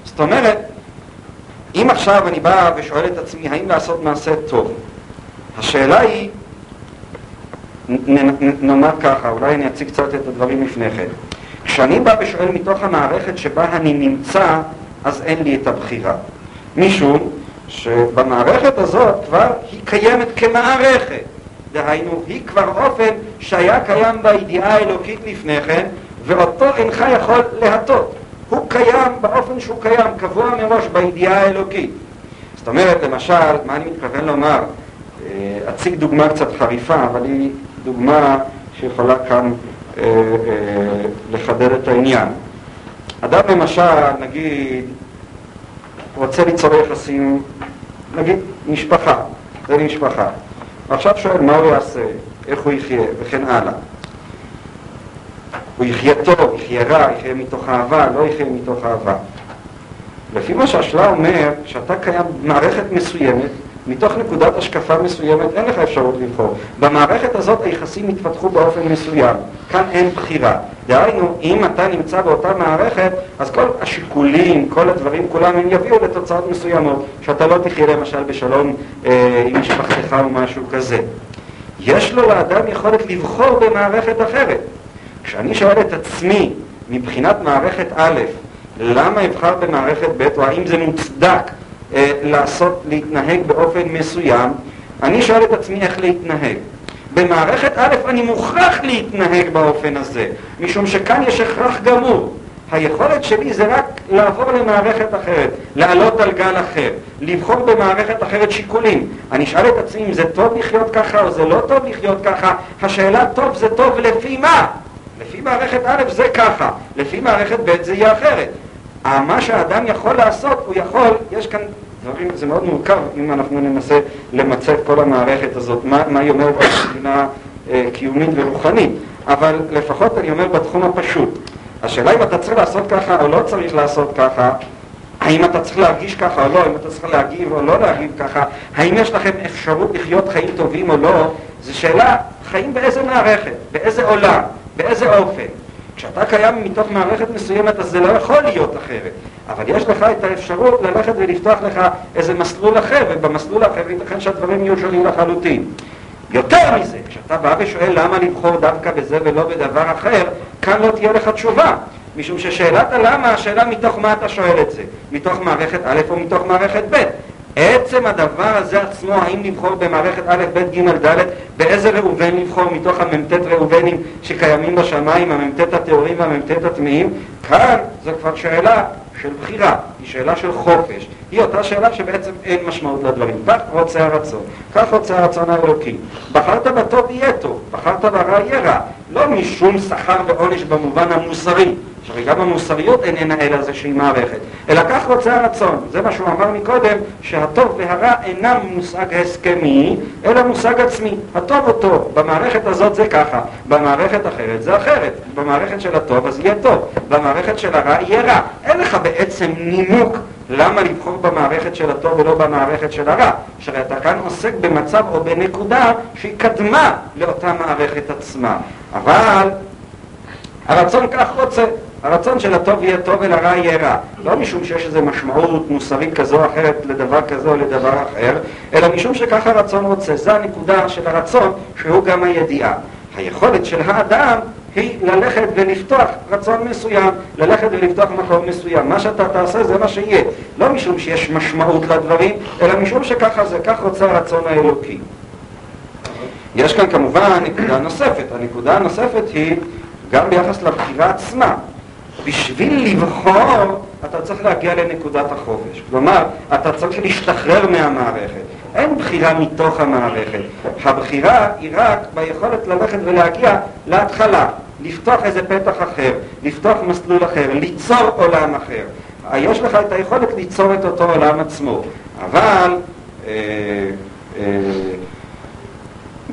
זאת אומרת, אם עכשיו אני בא ושואל את עצמי האם לעשות מעשה טוב, השאלה היא, נאמר ככה, אולי אני אציג קצת את הדברים לפני כן. כשאני בא ושואל מתוך המערכת שבה אני נמצא, אז אין לי את הבחירה. משום שבמערכת הזאת כבר היא קיימת כמערכת. דהיינו, היא כבר אופן שהיה קיים בידיעה האלוקית לפני כן, ואותו אינך יכול להטות. הוא קיים באופן שהוא קיים, קבוע מראש בידיעה האלוקית. זאת אומרת, למשל, מה אני מתכוון לומר? אה, אציג דוגמה קצת חריפה, אבל היא דוגמה שיכולה כאן לחדד את העניין. אדם למשל, נגיד, רוצה ליצור יחסים, נגיד, משפחה, זה משפחה. ועכשיו שואל מה הוא יעשה, איך הוא יחיה, וכן הלאה. הוא יחיה טוב, יחיה רע, יחיה מתוך אהבה, לא יחיה מתוך אהבה. לפי מה שהשלה אומר, כשאתה קיים במערכת מסוימת, מתוך נקודת השקפה מסוימת אין לך אפשרות לבחור. במערכת הזאת היחסים יתפתחו באופן מסוים. כאן אין בחירה. דהיינו, אם אתה נמצא באותה מערכת, אז כל השיקולים, כל הדברים כולם, הם יביאו לתוצאות מסוימות, שאתה לא תחיה למשל בשלום אה, עם משפחתך או משהו כזה. יש לו לאדם יכולת לבחור במערכת אחרת. כשאני שואל את עצמי, מבחינת מערכת א', למה אבחר במערכת ב', או האם זה מוצדק לעשות, להתנהג באופן מסוים, אני שואל את עצמי איך להתנהג. במערכת א' אני מוכרח להתנהג באופן הזה, משום שכאן יש הכרח גמור. היכולת שלי זה רק לעבור למערכת אחרת, לעלות על גל אחר, לבחור במערכת אחרת שיקולים. אני אשאל את עצמי אם זה טוב לחיות ככה או זה לא טוב לחיות ככה, השאלה טוב זה טוב לפי מה? לפי מערכת א' זה ככה, לפי מערכת ב' זה יהיה אחרת. מה שהאדם יכול לעשות, הוא יכול, יש כאן דברים, זה מאוד מורכב אם אנחנו ננסה למצב כל המערכת הזאת, מה, מה היא אומרת מבחינה אה, קיומית ורוחנית, אבל לפחות אני אומר בתחום הפשוט. השאלה אם אתה צריך לעשות ככה או לא צריך לעשות ככה, האם אתה צריך להרגיש ככה או לא, האם אתה צריך להגיב או לא להגיב ככה, האם יש לכם אפשרות לחיות חיים טובים או לא, זו שאלה, חיים באיזה מערכת, באיזה עולם, באיזה אופן. כשאתה קיים מתוך מערכת מסוימת אז זה לא יכול להיות אחרת, אבל יש לך את האפשרות ללכת ולפתוח לך איזה מסלול אחר, ובמסלול האחר ייתכן שהדברים יהיו שונים לחלוטין. יותר מזה, כשאתה בא ושואל למה לבחור דווקא בזה ולא בדבר אחר, כאן לא תהיה לך תשובה. משום ששאלת הלמה, השאלה מתוך מה אתה שואל את זה, מתוך מערכת א' או מתוך מערכת ב'. עצם הדבר הזה עצמו, האם לבחור במערכת א', ב', ג', ד', באיזה ראובן לבחור מתוך המ"ט ראובנים שקיימים בשמיים, המ"ט הטהורים והמ"ט הטמאים, כאן זו כבר שאלה של בחירה, היא שאלה של חופש, היא אותה שאלה שבעצם אין משמעות לדברים. כך רוצה הרצון, כך רוצה הרצון האלוקי. בחרת בטוב יהיה טוב, בחרת ברע יהיה רע, לא משום שכר ועונש במובן המוסרי, שהרי גם המוסריות איננה אלא איזושהי מערכת, אלא כך רוצה הרצון. זה מה שהוא אמר מקודם, שהטוב והרע אינם מושג הסכמי, אלא מושג עצמי. הטוב הוא טוב, במערכת הזאת זה ככה, במערכת אחרת זה אחרת. במערכת של הטוב אז יהיה טוב, במערכת של הרע יהיה רע. אין לך בעצם נימוק למה לבחור במערכת של הטוב ולא במערכת של הרע? שהרי אתה כאן עוסק במצב או בנקודה שהיא קדמה לאותה מערכת עצמה. אבל הרצון כך רוצה, הרצון של הטוב יהיה טוב ולרע יהיה רע. לא משום שיש איזו משמעות מוסרית כזו או אחרת לדבר כזה או לדבר אחר, אלא משום שכך הרצון רוצה. זו הנקודה של הרצון שהוא גם הידיעה. היכולת של האדם היא ללכת ולפתוח רצון מסוים, ללכת ולפתוח מקום מסוים. מה שאתה תעשה זה מה שיהיה. לא משום שיש משמעות לדברים, אלא משום שככה זה, כך רוצה הרצון האלוקי. יש כאן כמובן נקודה נוספת. הנקודה הנוספת היא גם ביחס לבחירה עצמה. בשביל לבחור, אתה צריך להגיע לנקודת החופש. כלומר, אתה צריך להשתחרר מהמערכת. אין בחירה מתוך המערכת. הבחירה היא רק ביכולת ללכת ולהגיע להתחלה, לפתוח איזה פתח אחר, לפתוח מסלול אחר, ליצור עולם אחר. יש לך את היכולת ליצור את אותו עולם עצמו, אבל אה, אה,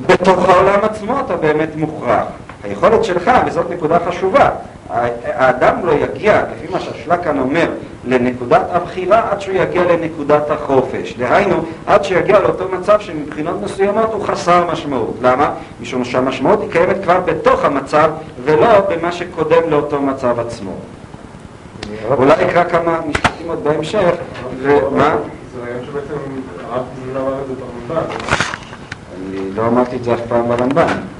בתוך העולם עצמו אתה באמת מוכרח. היכולת שלך, וזאת נקודה חשובה, האדם לא יגיע, לפי מה שהשלה כאן אומר, לנקודת הבחירה עד שהוא יגיע לנקודת החופש. דהיינו, עד שיגיע לאותו מצב שמבחינות מסוימות הוא חסר משמעות. למה? משום שהמשמעות היא קיימת כבר בתוך המצב ולא במה שקודם לאותו מצב עצמו. אולי אקרא כמה משפטים עוד בהמשך, ומה? זה רעיון שבעצם הרב לא אמר את זה ברמב"ן. אני לא אמרתי את זה אף פעם ברמב"ן.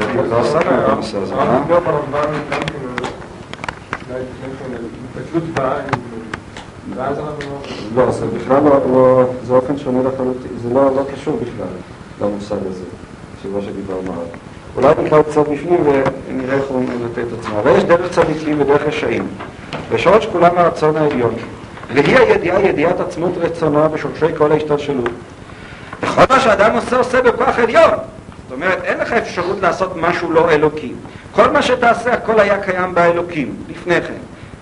לא הרב אה? דיבר ברמב"ן גם כן, אולי לפני כן, התפצלות בעין, ואז אנחנו... לא, זה בכלל לא, לא, זה אופן שונה לחלוטין, זה לא, לא קשור בכלל למושג הזה, של מה שדיברנו עליו. אולי נקרא קצת בפנים ונראה איך הוא מבטא את עצמו. אבל יש דרך צדיקים ודרך רשעים, ושורש כולם הרצון העליון. והיא הידיעה, ידיעת עצמות רצונו בשורשי כל ההשתלשלות. וכל מה שאדם עושה, עושה בכוח עליון. זאת אומרת, אין לך אפשרות לעשות משהו לא אלוקי. כל מה שתעשה, הכל היה קיים באלוקים, לפני כן.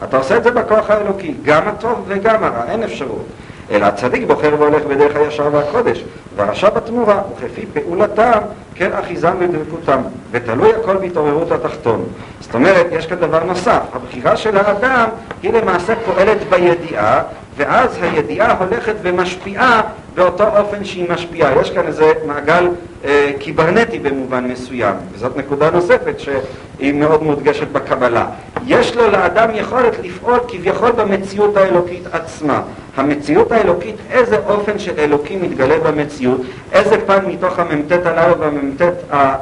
אתה עושה את זה בכוח האלוקי, גם הטוב וגם הרע, אין אפשרות. אלא הצדיק בוחר והולך בדרך הישר והקודש, והרשע בתמורה, וכפי פעולתם, כן אחיזם ודבקותם, ותלוי הכל בהתעוררות התחתון. זאת אומרת, יש כאן דבר נוסף, הבחירה של האדם היא למעשה פועלת בידיעה, ואז הידיעה הולכת ומשפיעה באותו אופן שהיא משפיעה. יש כאן איזה מעגל אה, קיברנטי במובן מסוים, וזאת נקודה נוספת שהיא מאוד מודגשת בקבלה. יש לו לאדם יכולת לפעול כביכול במציאות האלוקית עצמה. המציאות האלוקית, איזה אופן של אלוקים מתגלה במציאות, איזה פן מתוך המ"ט הללו והמ"ט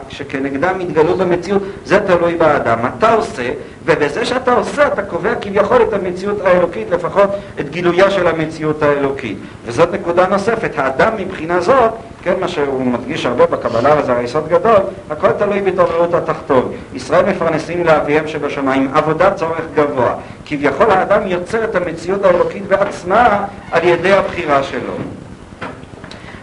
שכנגדם מתגלו במציאות, זה תלוי באדם. אתה עושה, ובזה שאתה עושה אתה קובע כביכול את המציאות האלוקית, לפחות את גילויה של המציאות האלוקית. וזאת נקודה נוספת, האדם מבחינה זאת, כן, מה שהוא מדגיש הרבה בקבלה, וזה הרי יסוד גדול, הכל תלוי בהתעוררות התחתון. ישראל מפרנסים לאביהם שבשמיים, עבודה צורך גבוה. כביכול האדם יוצר את המציאות האלוקית בעצמה על ידי הבחירה שלו.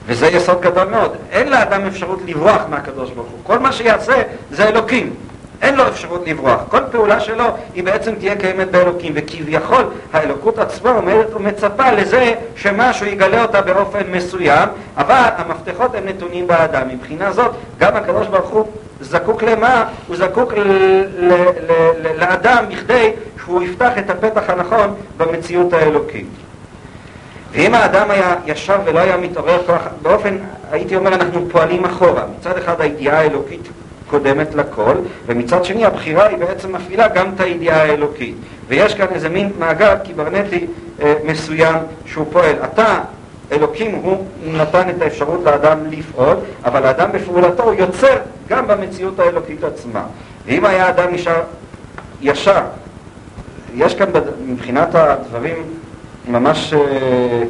וזה יסוד גדול מאוד. אין לאדם אפשרות לברוח מהקדוש ברוך הוא. כל מה שיעשה זה אלוקים. אין לו אפשרות לברוח. כל פעולה שלו היא בעצם תהיה קיימת באלוקים, וכביכול האלוקות עצמה עומדת ומצפה לזה שמשהו יגלה אותה באופן מסוים, אבל המפתחות הם נתונים באדם. מבחינה זאת, גם הקדוש ברוך הוא זקוק למה? הוא זקוק לאדם בכדי שהוא יפתח את הפתח הנכון במציאות האלוקית. ואם האדם היה ישר ולא היה מתעורר כוח, באופן, הייתי אומר, אנחנו פועלים אחורה. מצד אחד הידיעה האלוקית קודמת לכל, ומצד שני הבחירה היא בעצם מפעילה גם את הידיעה האלוקית. ויש כאן איזה מין מעגל קיברנטי אה, מסוים שהוא פועל. אתה, אלוקים, הוא נתן את האפשרות לאדם לפעול, אבל האדם בפעולתו הוא יוצר גם במציאות האלוקית עצמה. ואם היה אדם נשאר ישר, יש כאן בד- מבחינת הדברים ממש, אה,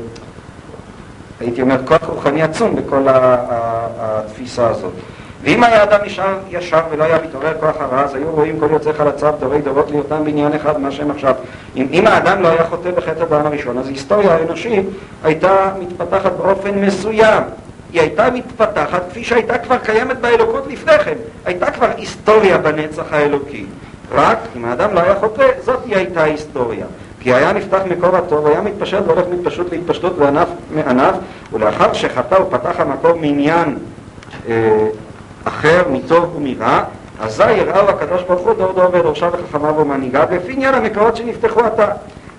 הייתי אומר, כוח רוחני עצום בכל התפיסה הזאת. ואם היה אדם נשאר ישר ולא היה מתעורר כוח הרע, אז היו רואים כל יוצאי חלציו דורי דורות להיותם בעניין אחד מה שהם עכשיו. אם, אם האדם לא היה חוטא בחטא האדם הראשון, אז ההיסטוריה האנושית הייתה מתפתחת באופן מסוים. היא הייתה מתפתחת כפי שהייתה כבר קיימת באלוקות לפני כן. הייתה כבר היסטוריה בנצח האלוקי. רק אם האדם לא היה חוטא, זאת היא הייתה ההיסטוריה. כי היה נפתח מקור התור, היה מתפשט והולך מתפשטות להתפשטות וענף מענף, ולאחר שחטא הוא פתח המקור מעניין אה, אחר, מטוב ומרע, אזי יראו הקדוש ברוך הוא דור דור ודורשיו וחכמיו ומנהיגיו, לפי עניין המקורות שנפתחו עתה.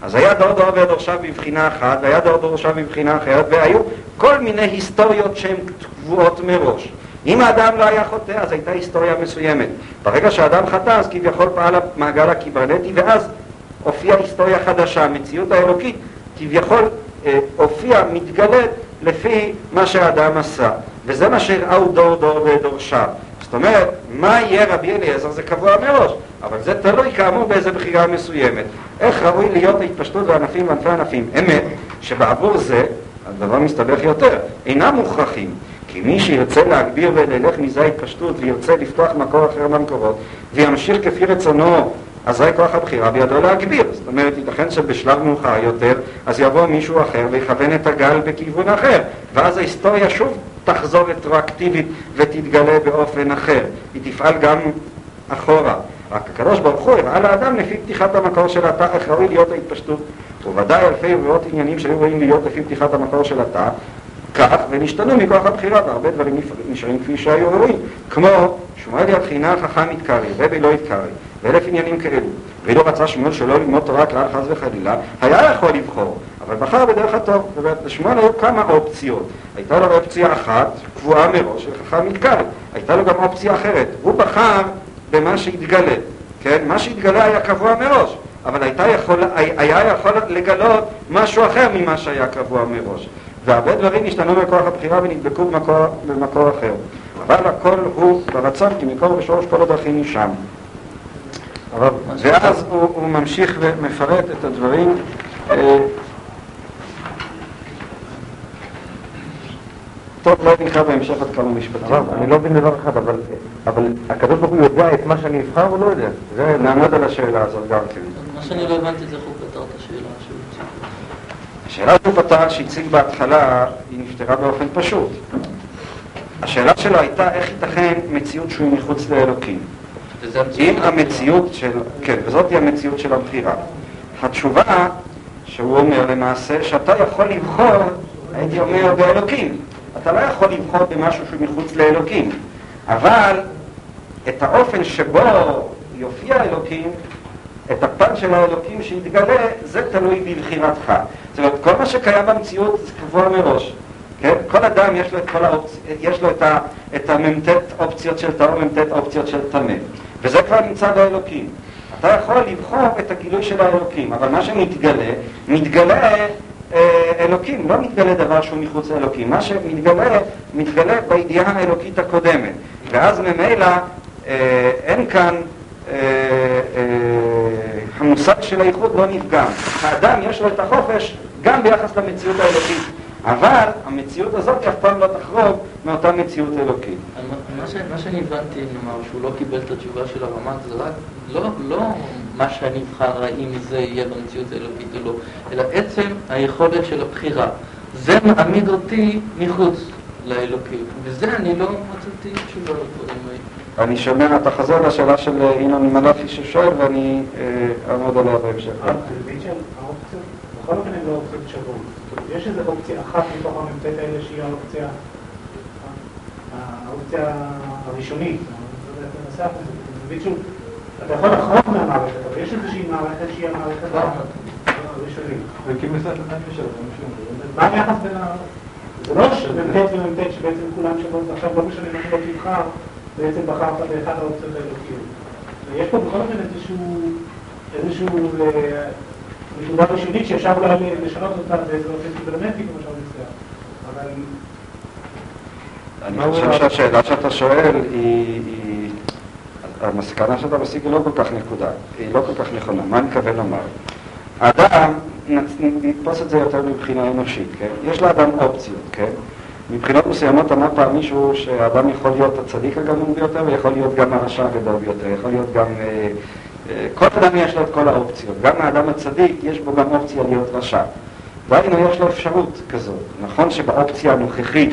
אז היה דור דור ודורשיו בבחינה אחת, והיה דור דורשיו בבחינה אחרת, והיו כל מיני היסטוריות שהן קבועות מראש. אם האדם לא היה חוטא, אז הייתה היסטוריה מסוימת. ברגע שהאדם חטא, אז כביכול פעל המעגל הקיברנטי, ואז הופיעה היסטוריה חדשה, המציאות האלוקית כביכול אה, הופיעה, מתגלית לפי מה שהאדם עשה. וזה מה שהראו דור דור ודורשיו. זאת אומרת, מה יהיה רבי אליעזר זה קבוע מראש, אבל זה תלוי כאמור באיזה בחירה מסוימת. איך ראוי להיות ההתפשטות וענפים וענפי ענפים? אמת, שבעבור זה, הדבר מסתבך יותר, אינם מוכרחים. כי מי שירצה להגביר וללך מזה ההתפשטות וירצה לפתוח מקור אחר במקורות וימשיך כפי רצונו אזי כוח הבחירה בידו להגביר. זאת אומרת, ייתכן שבשלב מאוחר יותר, אז יבוא מישהו אחר ויכוון את הגל בכיוון אחר, ואז ההיסטוריה שוב תחזור רטרואקטיבית ותתגלה באופן אחר. היא תפעל גם אחורה. רק הקדוש ברוך הוא הראה לאדם לפי פתיחת המקור של התא, איך ראוי להיות ההתפשטות. וודאי אלפי ובאות עניינים שהיו רואים להיות לפי פתיחת המקור של התא, כך, ונשתנו מכוח הבחירה, והרבה דברים נשארים כפי שהיו רואים, כמו שמואל יתחינה חכם יתקרא, רבי לא יתקרא, ואלף עניינים כאלו. ואילו רצה שמואל שלא ללמוד תורה כלל חס וחלילה, היה יכול לבחור, אבל בחר בדרך הטוב. לשמואל היו כמה אופציות. הייתה לו אופציה אחת, קבועה מראש, של חכם יתקרא. הייתה לו גם אופציה אחרת. הוא בחר במה שהתגלה. כן? מה שהתגלה היה קבוע מראש, אבל הייתה יכול, היה יכול לגלות משהו אחר ממה שהיה קבוע מראש. והרבה דברים השתנו בכוח הבחירה ונדבקו במקור, במקור אחר. אבל הכל הוא ברצון, כי מקור ושורש כל הדרכים משם. ואז הוא, הוא ממשיך ומפרט את הדברים. אה, טוב, לא נקרא בהמשך עוד כמה משפטים. אני לא מבין דבר אחד, אבל הקדוש ברוך הוא יודע את מה שאני אבחר או לא יודע? נעמוד על השאלה הזאת גם כן. מה שאני לא הבנתי זה איך הוא פתר את השאלה שהוא הציג. השאלה שהוא פתר, שהציג בהתחלה, היא נפתרה באופן פשוט. השאלה שלו הייתה איך ייתכן מציאות שהוא מחוץ לאלוקים. אם המציאות של, כן, וזאת היא המציאות של הבחירה. התשובה שהוא אומר למעשה, שאתה יכול לבחור, הייתי אומר, באלוקים. אתה לא יכול לבחור במשהו שהוא מחוץ לאלוקים. אבל את האופן שבו יופיע אלוקים, את הפן של האלוקים שיתגלה, זה תלוי בבחירתך. זאת אומרת, כל מה שקיים במציאות זה קבוע מראש. כן? כל אדם יש לו את האופצ... יש לו את המ"ט אופציות של טהור, מ"ט אופציות של טמא. וזה כבר נמצא באלוקים. אתה יכול לבחור את הגילוי של האלוקים, אבל מה שמתגלה, מתגלה אה, אלוקים, לא מתגלה דבר שהוא מחוץ לאלוקים. מה שמתגלה, מתגלה בידיעה האלוקית הקודמת. ואז ממילא אה, אין כאן, אה, אה, המושג של האיחוד לא נפגם. האדם יש לו את החופש גם ביחס למציאות האלוקית. אבל המציאות הזאת אף פעם לא תחרוג מאותה מציאות אלוקית. מה שאני הבנתי, נאמר, שהוא לא קיבל את התשובה של הרמ"ט, זה רק לא, לא מה שאני אבחר, האם זה יהיה במציאות האלוקית או לא, אלא עצם היכולת של הבחירה. זה מעמיד אותי מחוץ לאלוקית, וזה אני לא מצאתי תשובה לדברים האלה. אני שומע, אתה חוזר לשאלה של ינון מלאפי ששואל ואני אעמוד עליה בהמשך. בכל אופן הן לא אופציות שוות. יש איזו אופציה אחת מתוך המ"ט האלה שהיא האופציה, האופציה הראשונית, אתה יכול לחרוג מהמערכת, אבל יש איזושהי מערכת שהיא המערכת הראשונית. מה היחס בין ה... זה לא מ"ט ומ"ט שבעצם כולם שוות, ועכשיו לא משנה מה שלא תבחר, בעצם בחרת באחת האופציות האלוקיות. יש פה בכל אופן איזשהו, איזשהו נקודה ראשונית שאפשר אולי לשנות אותה באיזה אופן קיברנטי, כמו שאתה אבל... אני חושב שהשאלה שאתה שואל היא... המסקנה שאתה מסיק היא לא כל כך נקודה, היא לא כל כך נכונה. מה אני מתכוון לומר? האדם, נתפוס את זה יותר מבחינה אנושית, כן? יש לאדם אופציות, כן? מבחינות מסוימות אמר פעם מישהו שהאדם יכול להיות הצדיק הגמור ביותר ויכול להיות גם הרשע הגדול ביותר, יכול להיות גם... אה, כל אדם יש לו את כל האופציות. גם האדם הצדיק יש בו גם אופציה להיות רשע. דהיינו יש לו אפשרות כזאת. נכון שבאופציה הנוכחית,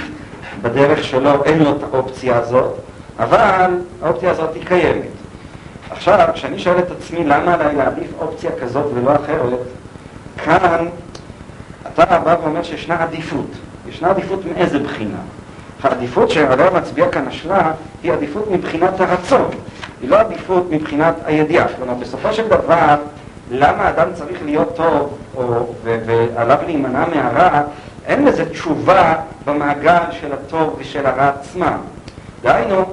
בדרך שלו, אין לו את האופציה הזאת, אבל האופציה הזאת היא קיימת. עכשיו, כשאני שואל את עצמי למה עליי להעדיף אופציה כזאת ולא אחרת, כאן אתה בא ואומר שישנה עדיפות. ישנה עדיפות מאיזה בחינה? העדיפות שעליה מצביע כאן השלה היא עדיפות מבחינת הרצון, היא לא עדיפות מבחינת הידיעה. כלומר, בסופו של דבר, למה אדם צריך להיות טוב או, ועליו להימנע מהרע, אין לזה תשובה במעגל של הטוב ושל הרע עצמם. דהיינו,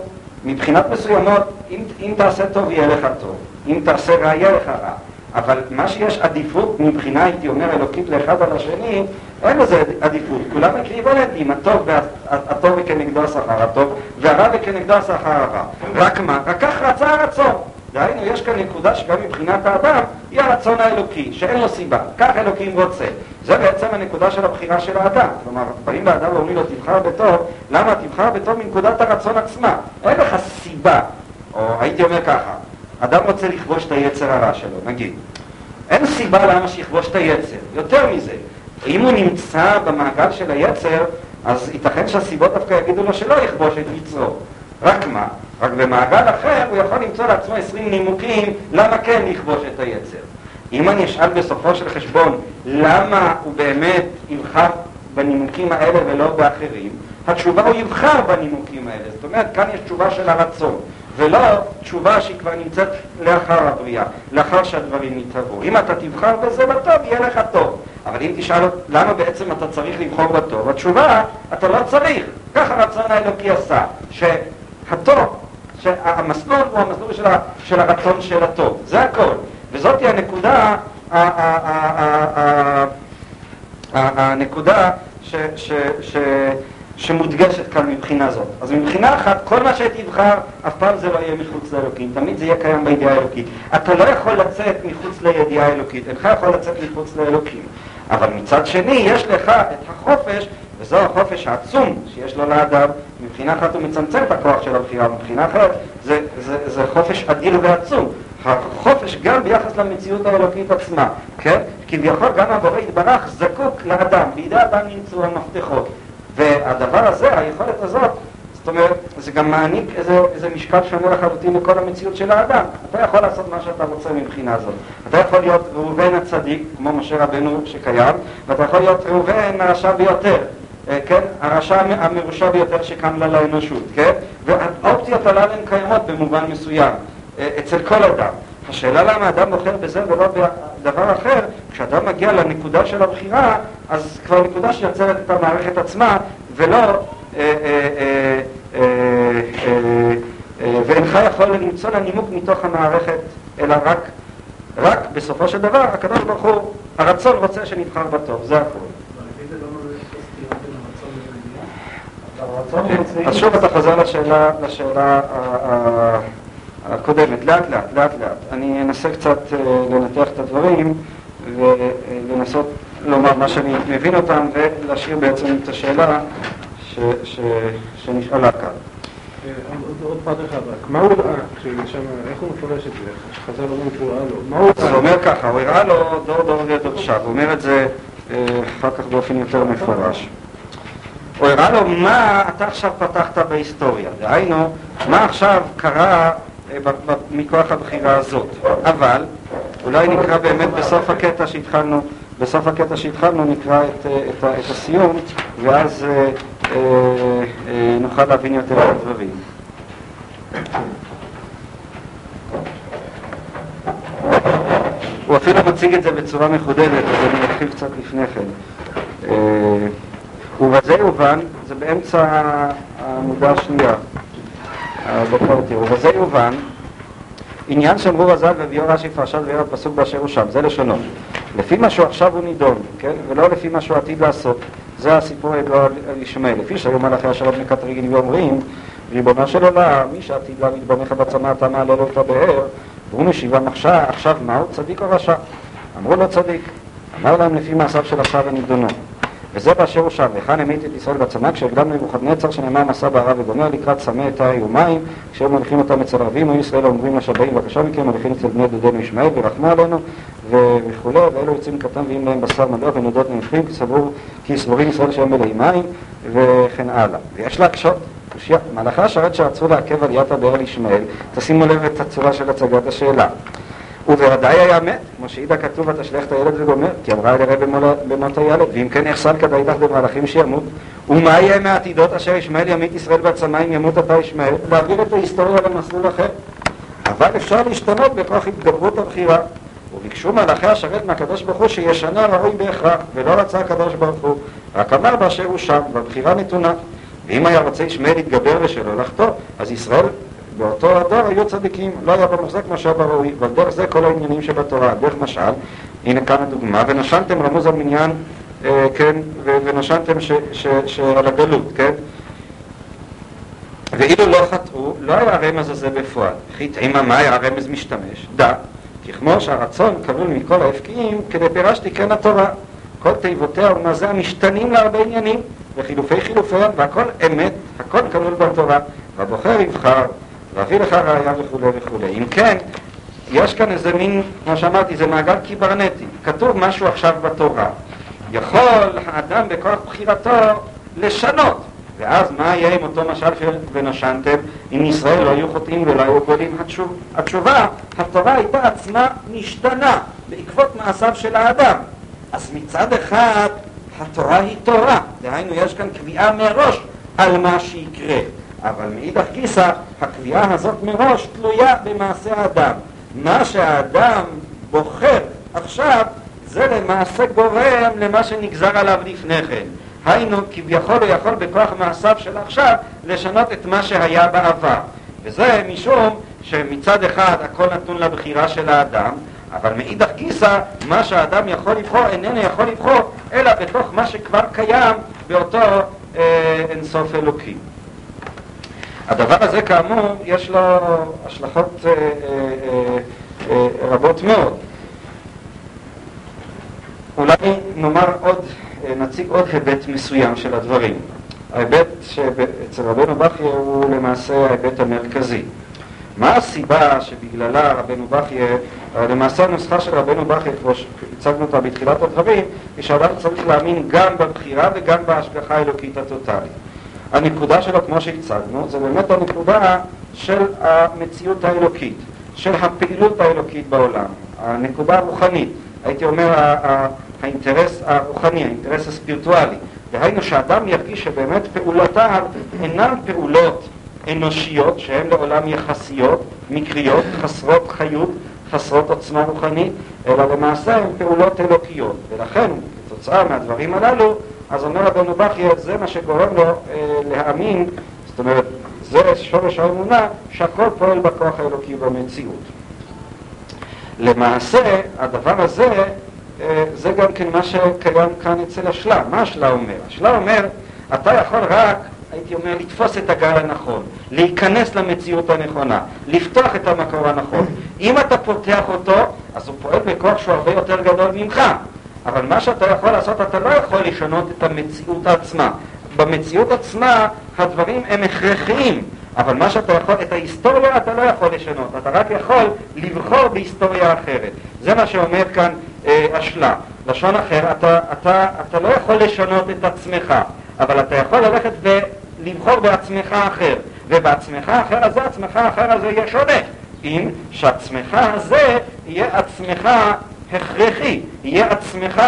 מבחינת מסוימות, אם, אם תעשה טוב יהיה לך טוב, אם תעשה רע יהיה לך רע. אבל מה שיש עדיפות מבחינה, הייתי אומר, אלוקית לאחד על השני, אין לזה עדיפות. כולם אקוויוולנטים, הטוב, הטוב וכנגדו השכר הטוב, והרע וכנגדו השכר הרע. רק מה? רק כך רצה הרצון. דהיינו, יש כאן נקודה שגם מבחינת האדם היא הרצון האלוקי, שאין לו סיבה. כך אלוקים רוצה. זה בעצם הנקודה של הבחירה של האדם. כלומר, באים לאדם ואומרים לו, תבחר בטוב, למה תבחר בטוב מנקודת הרצון עצמה? אין לך סיבה. או הייתי אומר ככה, אדם רוצה לכבוש את היצר הרע שלו, נגיד. אין סיבה למה שיכבוש את היצר. יותר מזה, אם הוא נמצא במעגל של היצר, אז ייתכן שהסיבות דווקא יגידו לו שלא יכבוש את יצרו. רק מה? רק במעגל אחר הוא יכול למצוא לעצמו עשרים נימוקים למה כן לכבוש את היצר. אם אני אשאל בסופו של חשבון למה הוא באמת יבחר בנימוקים האלה ולא באחרים, התשובה הוא יבחר בנימוקים האלה. זאת אומרת, כאן יש תשובה של הרצון. ולא תשובה שהיא כבר נמצאת לאחר הבריאה, לאחר שהדברים יתהוו. אם אתה תבחר בזה בטוב, יהיה לך טוב. אבל אם תשאל למה בעצם אתה צריך לבחור בטוב, התשובה, אתה לא צריך. ככה הרצון האלוקי עשה, שהטוב, שהמסלול הוא המסלול של, ה, של הרצון של הטוב, זה הכל. וזאת הנקודה, הנקודה ש, ש, ש, שמודגשת כאן מבחינה זאת. אז מבחינה אחת, כל מה שתבחר, אף פעם זה לא יהיה מחוץ לאלוקים, תמיד זה יהיה קיים בידיעה האלוקית. אתה לא יכול לצאת מחוץ לידיעה האלוקית, אינך יכול לצאת מחוץ לאלוקים. אבל מצד שני, יש לך את החופש, וזו החופש העצום שיש לו לאדם. מבחינה אחת הוא מצמצם את הכוח של הבחירה, מבחינה אחרת זה, זה, זה חופש אדיר ועצום. החופש גם ביחס למציאות האלוקית עצמה, כן? כביכול גם הבורא יתברך זקוק לאדם, בידי אדם נמצאו המפתחות. והדבר הזה, היכולת הזאת, אומרת, זה גם מעניק איזה, איזה משקל שונה לחלוטין לכל המציאות של האדם. אתה יכול לעשות מה שאתה רוצה מבחינה זאת. אתה יכול להיות ראובן הצדיק, כמו משה רבנו שקיים, ואתה יכול להיות ראובן הרשע ביותר, אה, כן? הרשע המרושע ביותר שקם לה לאנושות, כן? והאופציות הללו הן קיימות במובן מסוים אה, אצל כל אדם. השאלה למה אדם בוחר בזה ולא בדבר אחר, כשאדם מגיע לנקודה של הבחירה, אז כבר נקודה שיוצרת את המערכת עצמה, ולא... אה, אה, אה, למצוא לה נימוק מתוך המערכת, אלא רק, רק בסופו של דבר, הקדוש ברוך הוא, הרצון רוצה שנבחר בטוב, זה הכול. אז שוב אתה חוזר לשאלה, לשאלה הקודמת, לאט לאט, לאט לאט. אני אנסה קצת אה, לנתח את הדברים ולנסות לומר מה שאני מבין אותם ולהשאיר בעצם את השאלה ש, ש, שנשאלה כאן. אה, עוד פרט אחד רק, מה הוא ראה איך הוא מפרש את זה? חז"ל אומרים שהוא ראה לו, מה הוא ראה? הוא אומר ככה, הוא הראה לו דור דור ודורשיו, הוא אומר את זה אה, אחר כך באופן יותר מפורש. הוא הראה לו מה אתה עכשיו פתחת בהיסטוריה, דהיינו, מה עכשיו קרה מכוח הבחירה הזאת. אבל אולי נקרא באמת בסוף הקטע שהתחלנו, בסוף הקטע שהתחלנו נקרא את, הסיום ואז אה, אה, אה, נוכל להבין יותר את הדברים. הוא אפילו מציג את זה בצורה מחודדת, אז אני אתחיל קצת לפני כן. אה, ובזה יובן, זה באמצע העמודה השנייה. תראו, וזה יובן, עניין שאמרו רז"ל והביאו רש"י פרשת ואיר הפסוק באשר הוא שם, זה לשונו. לפי מה שהוא עכשיו הוא נידון, כן? ולא לפי מה שהוא עתיד לעשות. זה הסיפור הידוע על ישמעאל. לפי שהיו מלאכי השרת מקטרגים ואומרים, ריבונו של עולם, מי שעתיד להעמיד בונך בצמא אתה מעלה לו את הבאר, והוא משיבם עכשיו, עכשיו מהו צדיק או רשע? אמרו לו צדיק. אמר להם לפי מעשיו של עכשיו ונידונו. וזה באשר הוא שם, והיכן המית את ישראל בצמא, כשהקדם נבוכדנצר שנאמר מסע בערה וגומר לקראת צמא את האי ומים, כשהם מוליכים אותם אצל ערבים, היו ישראל אומרים לשבעים בבקשה מכם, מוליכים אצל בני דודינו ישמעאל ורחמו עלינו וכולי, ואלו יוצאים קטן ואם להם בשר מדוע ונודות נמחים, כי סבורים ישראל שהם מלאי מים וכן הלאה. ויש להקשות, קושייה. מהלכי השרת שרצו לעכב עליית הבאר על ישמעאל, תשימו לב את הצורה של הצגת השאלה. ובוודאי היה מת, כמו שהעידה כתוב ותשלח את הילד וגומר, כי אמרה אל הרב במות הילד, ואם כן איך סלקא דאידך במהלכים שימות, ומה יהיה מהעתידות אשר ישמעאל ימית ישראל בעצמה אם ימות אתה ישמעאל, להעביר את ההיסטוריה למסלול אחר. אבל אפשר להשתנות בכוח התגברות הבחירה. וביקשו מלאכי השרת מהקדוש ברוך הוא שישנה ראוי בהכרח, ולא רצה הקדוש ברוך הוא, רק אמר באשר הוא שם, והבחירה נתונה. ואם היה רוצה ישמעאל להתגבר ושלא לחטוא, אז ישראל באותו הדור היו צדיקים, לא היה במחזק משל בראוי, ועל דרך זה כל העניינים שבתורה, דרך משל, הנה כאן הדוגמה, ונשנתם רמוז על מניין, אה, כן, ונשנתם ש, ש, ש, על הגלות, כן, ואילו לא חטאו, לא היה הרמז הזה בפועל. חטאים היה הרמז משתמש? דע, כמו שהרצון כלול מכל ההפקיעים, כדי פירשתי כן התורה. כל תיבותיה ומעשיה משתנים להרבה עניינים, וחילופי חילופיהם, והכל אמת, הכל כלול בתורה, והבוחר יבחר, ואביא לך ראייה וכולי וכולי. אם כן, יש כאן איזה מין, כמו שאמרתי, זה מעגל קיברנטי. כתוב משהו עכשיו בתורה. יכול האדם בכוח בחירתו לשנות. ואז מה יהיה עם אותו משל ונושנתם אם ישראל לא היו חוטאים ולא היו גולים? התשוב, התשובה, התורה הייתה עצמה משתנה בעקבות מעשיו של האדם. אז מצד אחד התורה היא תורה, דהיינו יש כאן קביעה מראש על מה שיקרה. אבל מאידך גיסא, הקביעה הזאת מראש תלויה במעשה האדם. מה שהאדם בוחר עכשיו, זה למעשה גורם למה שנגזר עליו לפני כן. היינו, כביכול הוא יכול בכוח מעשיו של עכשיו לשנות את מה שהיה בעבר. וזה משום שמצד אחד הכל נתון לבחירה של האדם, אבל מאידך גיסא, מה שהאדם יכול לבחור איננו יכול לבחור, אלא בתוך מה שכבר קיים באותו אה, אינסוף אלוקי. הדבר הזה כאמור יש לו השלכות אה, אה, אה, אה, רבות מאוד. אולי נאמר עוד, אה, נציג עוד היבט מסוים של הדברים. ההיבט שאצל רבנו בכיה הוא למעשה ההיבט המרכזי. מה הסיבה שבגללה רבנו בכיה, למעשה הנוסחה של רבנו בכיה, כמו שהצגנו אותה בתחילת הדברים, היא שאדם צריך להאמין גם בבחירה וגם בהשגחה האלוקית הטוטאלית. הנקודה שלו, כמו שהצגנו, זה באמת הנקודה של המציאות האלוקית, של הפעילות האלוקית בעולם, הנקודה הרוחנית, הייתי אומר האינטרס הרוחני, האינטרס הספירטואלי. דהיינו שאדם ירגיש שבאמת פעולותיו אינן פעולות אנושיות שהן לעולם יחסיות, מקריות, חסרות חיות, חסרות עוצמה רוחנית, אלא למעשה הן פעולות אלוקיות. ולכן, כתוצאה מהדברים הללו, אז אומר רבנו בכיה, זה מה שגורם לו אה, להאמין, זאת אומרת, זה שורש האמונה, שהכל פועל בכוח האלוקי במציאות. למעשה, הדבר הזה, זה גם כן מה שקיים כאן אצל השלה. מה השלה אומר? השלה אומר, אתה יכול רק, הייתי אומר, לתפוס את הגל הנכון, להיכנס למציאות הנכונה, לפתוח את המקור הנכון. אם אתה פותח אותו, אז הוא פועל בכוח שהוא הרבה יותר גדול ממך. אבל מה שאתה יכול לעשות, אתה לא יכול לשנות את המציאות עצמה. במציאות עצמה הדברים הם הכרחיים, אבל מה שאתה יכול, את ההיסטוריה אתה לא יכול לשנות, אתה רק יכול לבחור בהיסטוריה אחרת. זה מה שאומר כאן אה, אשלה. לשון אחר, אתה, אתה, אתה לא יכול לשנות את עצמך, אבל אתה יכול ללכת ולבחור בעצמך אחר, ובעצמך האחר הזה, עצמך האחר הזה יהיה שונה. אם שעצמך הזה יהיה עצמך הכרחי, יהיה עצמך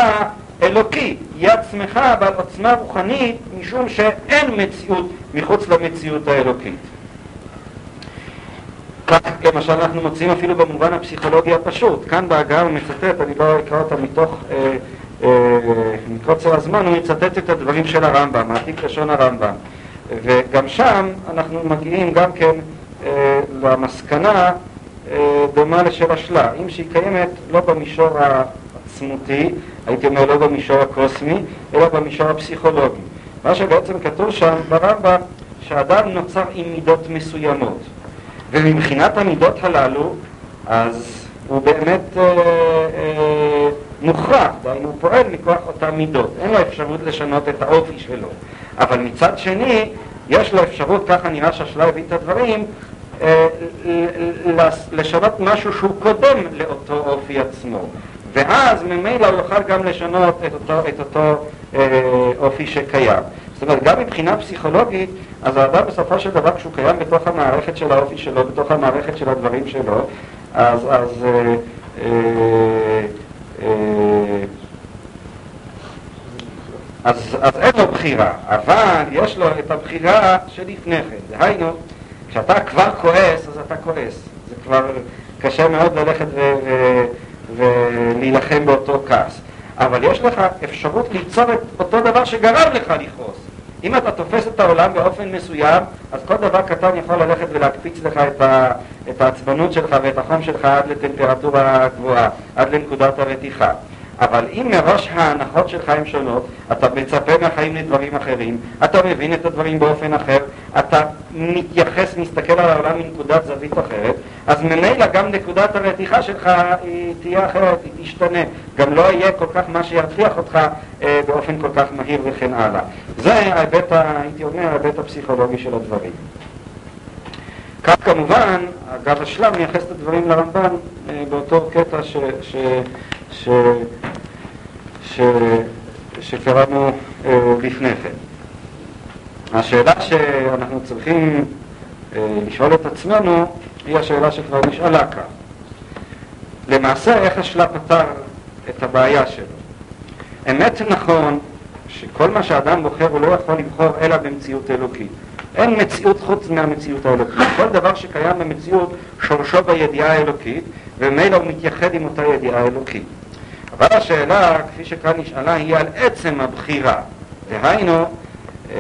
אלוקי, יהיה עצמך בעל עוצמה רוחנית, משום שאין מציאות מחוץ למציאות האלוקית. כך למשל אנחנו מוצאים אפילו במובן הפסיכולוגי הפשוט. כאן בהגעה הוא מצטט, אני לא אקרא אותה מתוך, אה, אה, מקוצר הזמן, הוא מצטט את הדברים של הרמב"ם, מעתיק לשון הרמב"ם. וגם שם אנחנו מגיעים גם כן אה, למסקנה דומה לשל השלה, אם שהיא קיימת לא במישור העצמותי, הייתי אומר לא במישור הקוסמי, אלא במישור הפסיכולוגי. מה שבעצם כתוב שם ברמב"ם, שאדם נוצר עם מידות מסוימות. ומבחינת המידות הללו, אז הוא באמת אה, אה, מוכרח, דהיינו הוא פועל מכוח אותן מידות, אין לו אפשרות לשנות את האופי שלו. אבל מצד שני, יש לו אפשרות, ככה נראה שהשלה הביא את הדברים, אה, לשנות משהו שהוא קודם לאותו אופי עצמו. ואז ממילא הוא יוכל גם לשנות את אותו, את אותו אה, אופי שקיים. זאת אומרת, גם מבחינה פסיכולוגית, אז האדם בסופו של דבר, כשהוא קיים בתוך המערכת של האופי שלו, בתוך המערכת של הדברים שלו, אז, אז, אה, אה, אה, אז, אז אין לו בחירה, אבל יש לו את הבחירה שלפני כן. דהיינו, כשאתה כבר כועס, אז אתה כועס. זה כבר קשה מאוד ללכת ו- ו- ולהילחם באותו כעס. אבל יש לך אפשרות ליצור את אותו דבר שגרם לך לכעוס. אם אתה תופס את העולם באופן מסוים, אז כל דבר קטן יכול ללכת ולהקפיץ לך את, ה, את העצבנות שלך ואת החום שלך עד לטמפרטורה גבוהה, עד לנקודת הרתיחה. אבל אם מראש ההנחות שלך הן שונות, אתה מצפה מהחיים לדברים אחרים, אתה מבין את הדברים באופן אחר, אתה מתייחס, מסתכל על העולם מנקודת זווית אחרת, אז ממילא גם נקודת הרתיחה שלך היא תהיה אחרת, היא תשתנה. גם לא יהיה כל כך מה שירתיח אותך אה, באופן כל כך מהיר וכן הלאה. זה ההיבט, הייתי אומר, ההיבט הפסיכולוגי של הדברים. כך כמובן, אגב השלם מייחס את הדברים לרמב"ן אה, באותו קטע ש, ש, ש, ש, שקראנו אה, לפני כן. השאלה שאנחנו צריכים אה, לשאול את עצמנו היא השאלה שכבר נשאלה כאן. למעשה, איך השלה פתר את הבעיה שלו? אמת נכון שכל מה שאדם בוחר הוא לא יכול לבחור אלא במציאות אלוקית. אין מציאות חוץ מהמציאות האלוקית. כל דבר שקיים במציאות שורשו בידיעה האלוקית, וממילא הוא מתייחד עם אותה ידיעה אלוקית. אבל השאלה, כפי שכאן נשאלה, היא על עצם הבחירה. דהיינו, אה,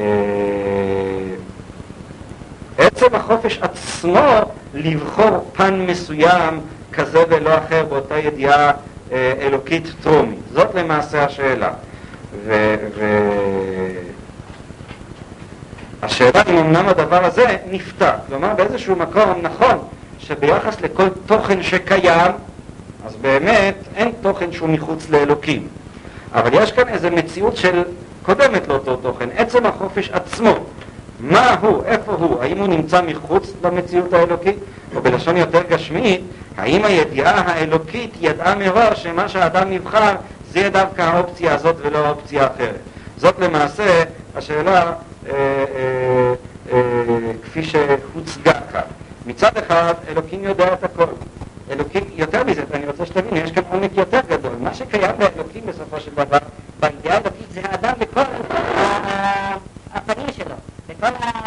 עצם החופש עצמו לבחור פן מסוים כזה ולא אחר באותה ידיעה אה, אלוקית טרומית. זאת למעשה השאלה. ו... ו- השאלה אם אמנם הדבר הזה נפתר. כלומר, באיזשהו מקום נכון שביחס לכל תוכן שקיים, אז באמת אין תוכן שהוא מחוץ לאלוקים. אבל יש כאן איזו מציאות של קודמת לאותו תוכן, עצם החופש עצמו. מה הוא, איפה הוא, האם הוא נמצא מחוץ למציאות האלוקית, או בלשון יותר גשמית, האם הידיעה האלוקית ידעה מראש שמה שהאדם נבחר זה יהיה דווקא האופציה הזאת ולא האופציה האחרת. זאת למעשה השאלה אה, אה, אה, כפי שהוצגה כאן. מצד אחד, אלוקים יודע את הכל. אלוקים, יותר מזה, אני רוצה שתבינו, יש כאן עומק יותר גדול. מה שקיים באלוקים בסופו של דבר, בידיעה האלוקית זה האדם בכל הפנים שלו, בכל ה...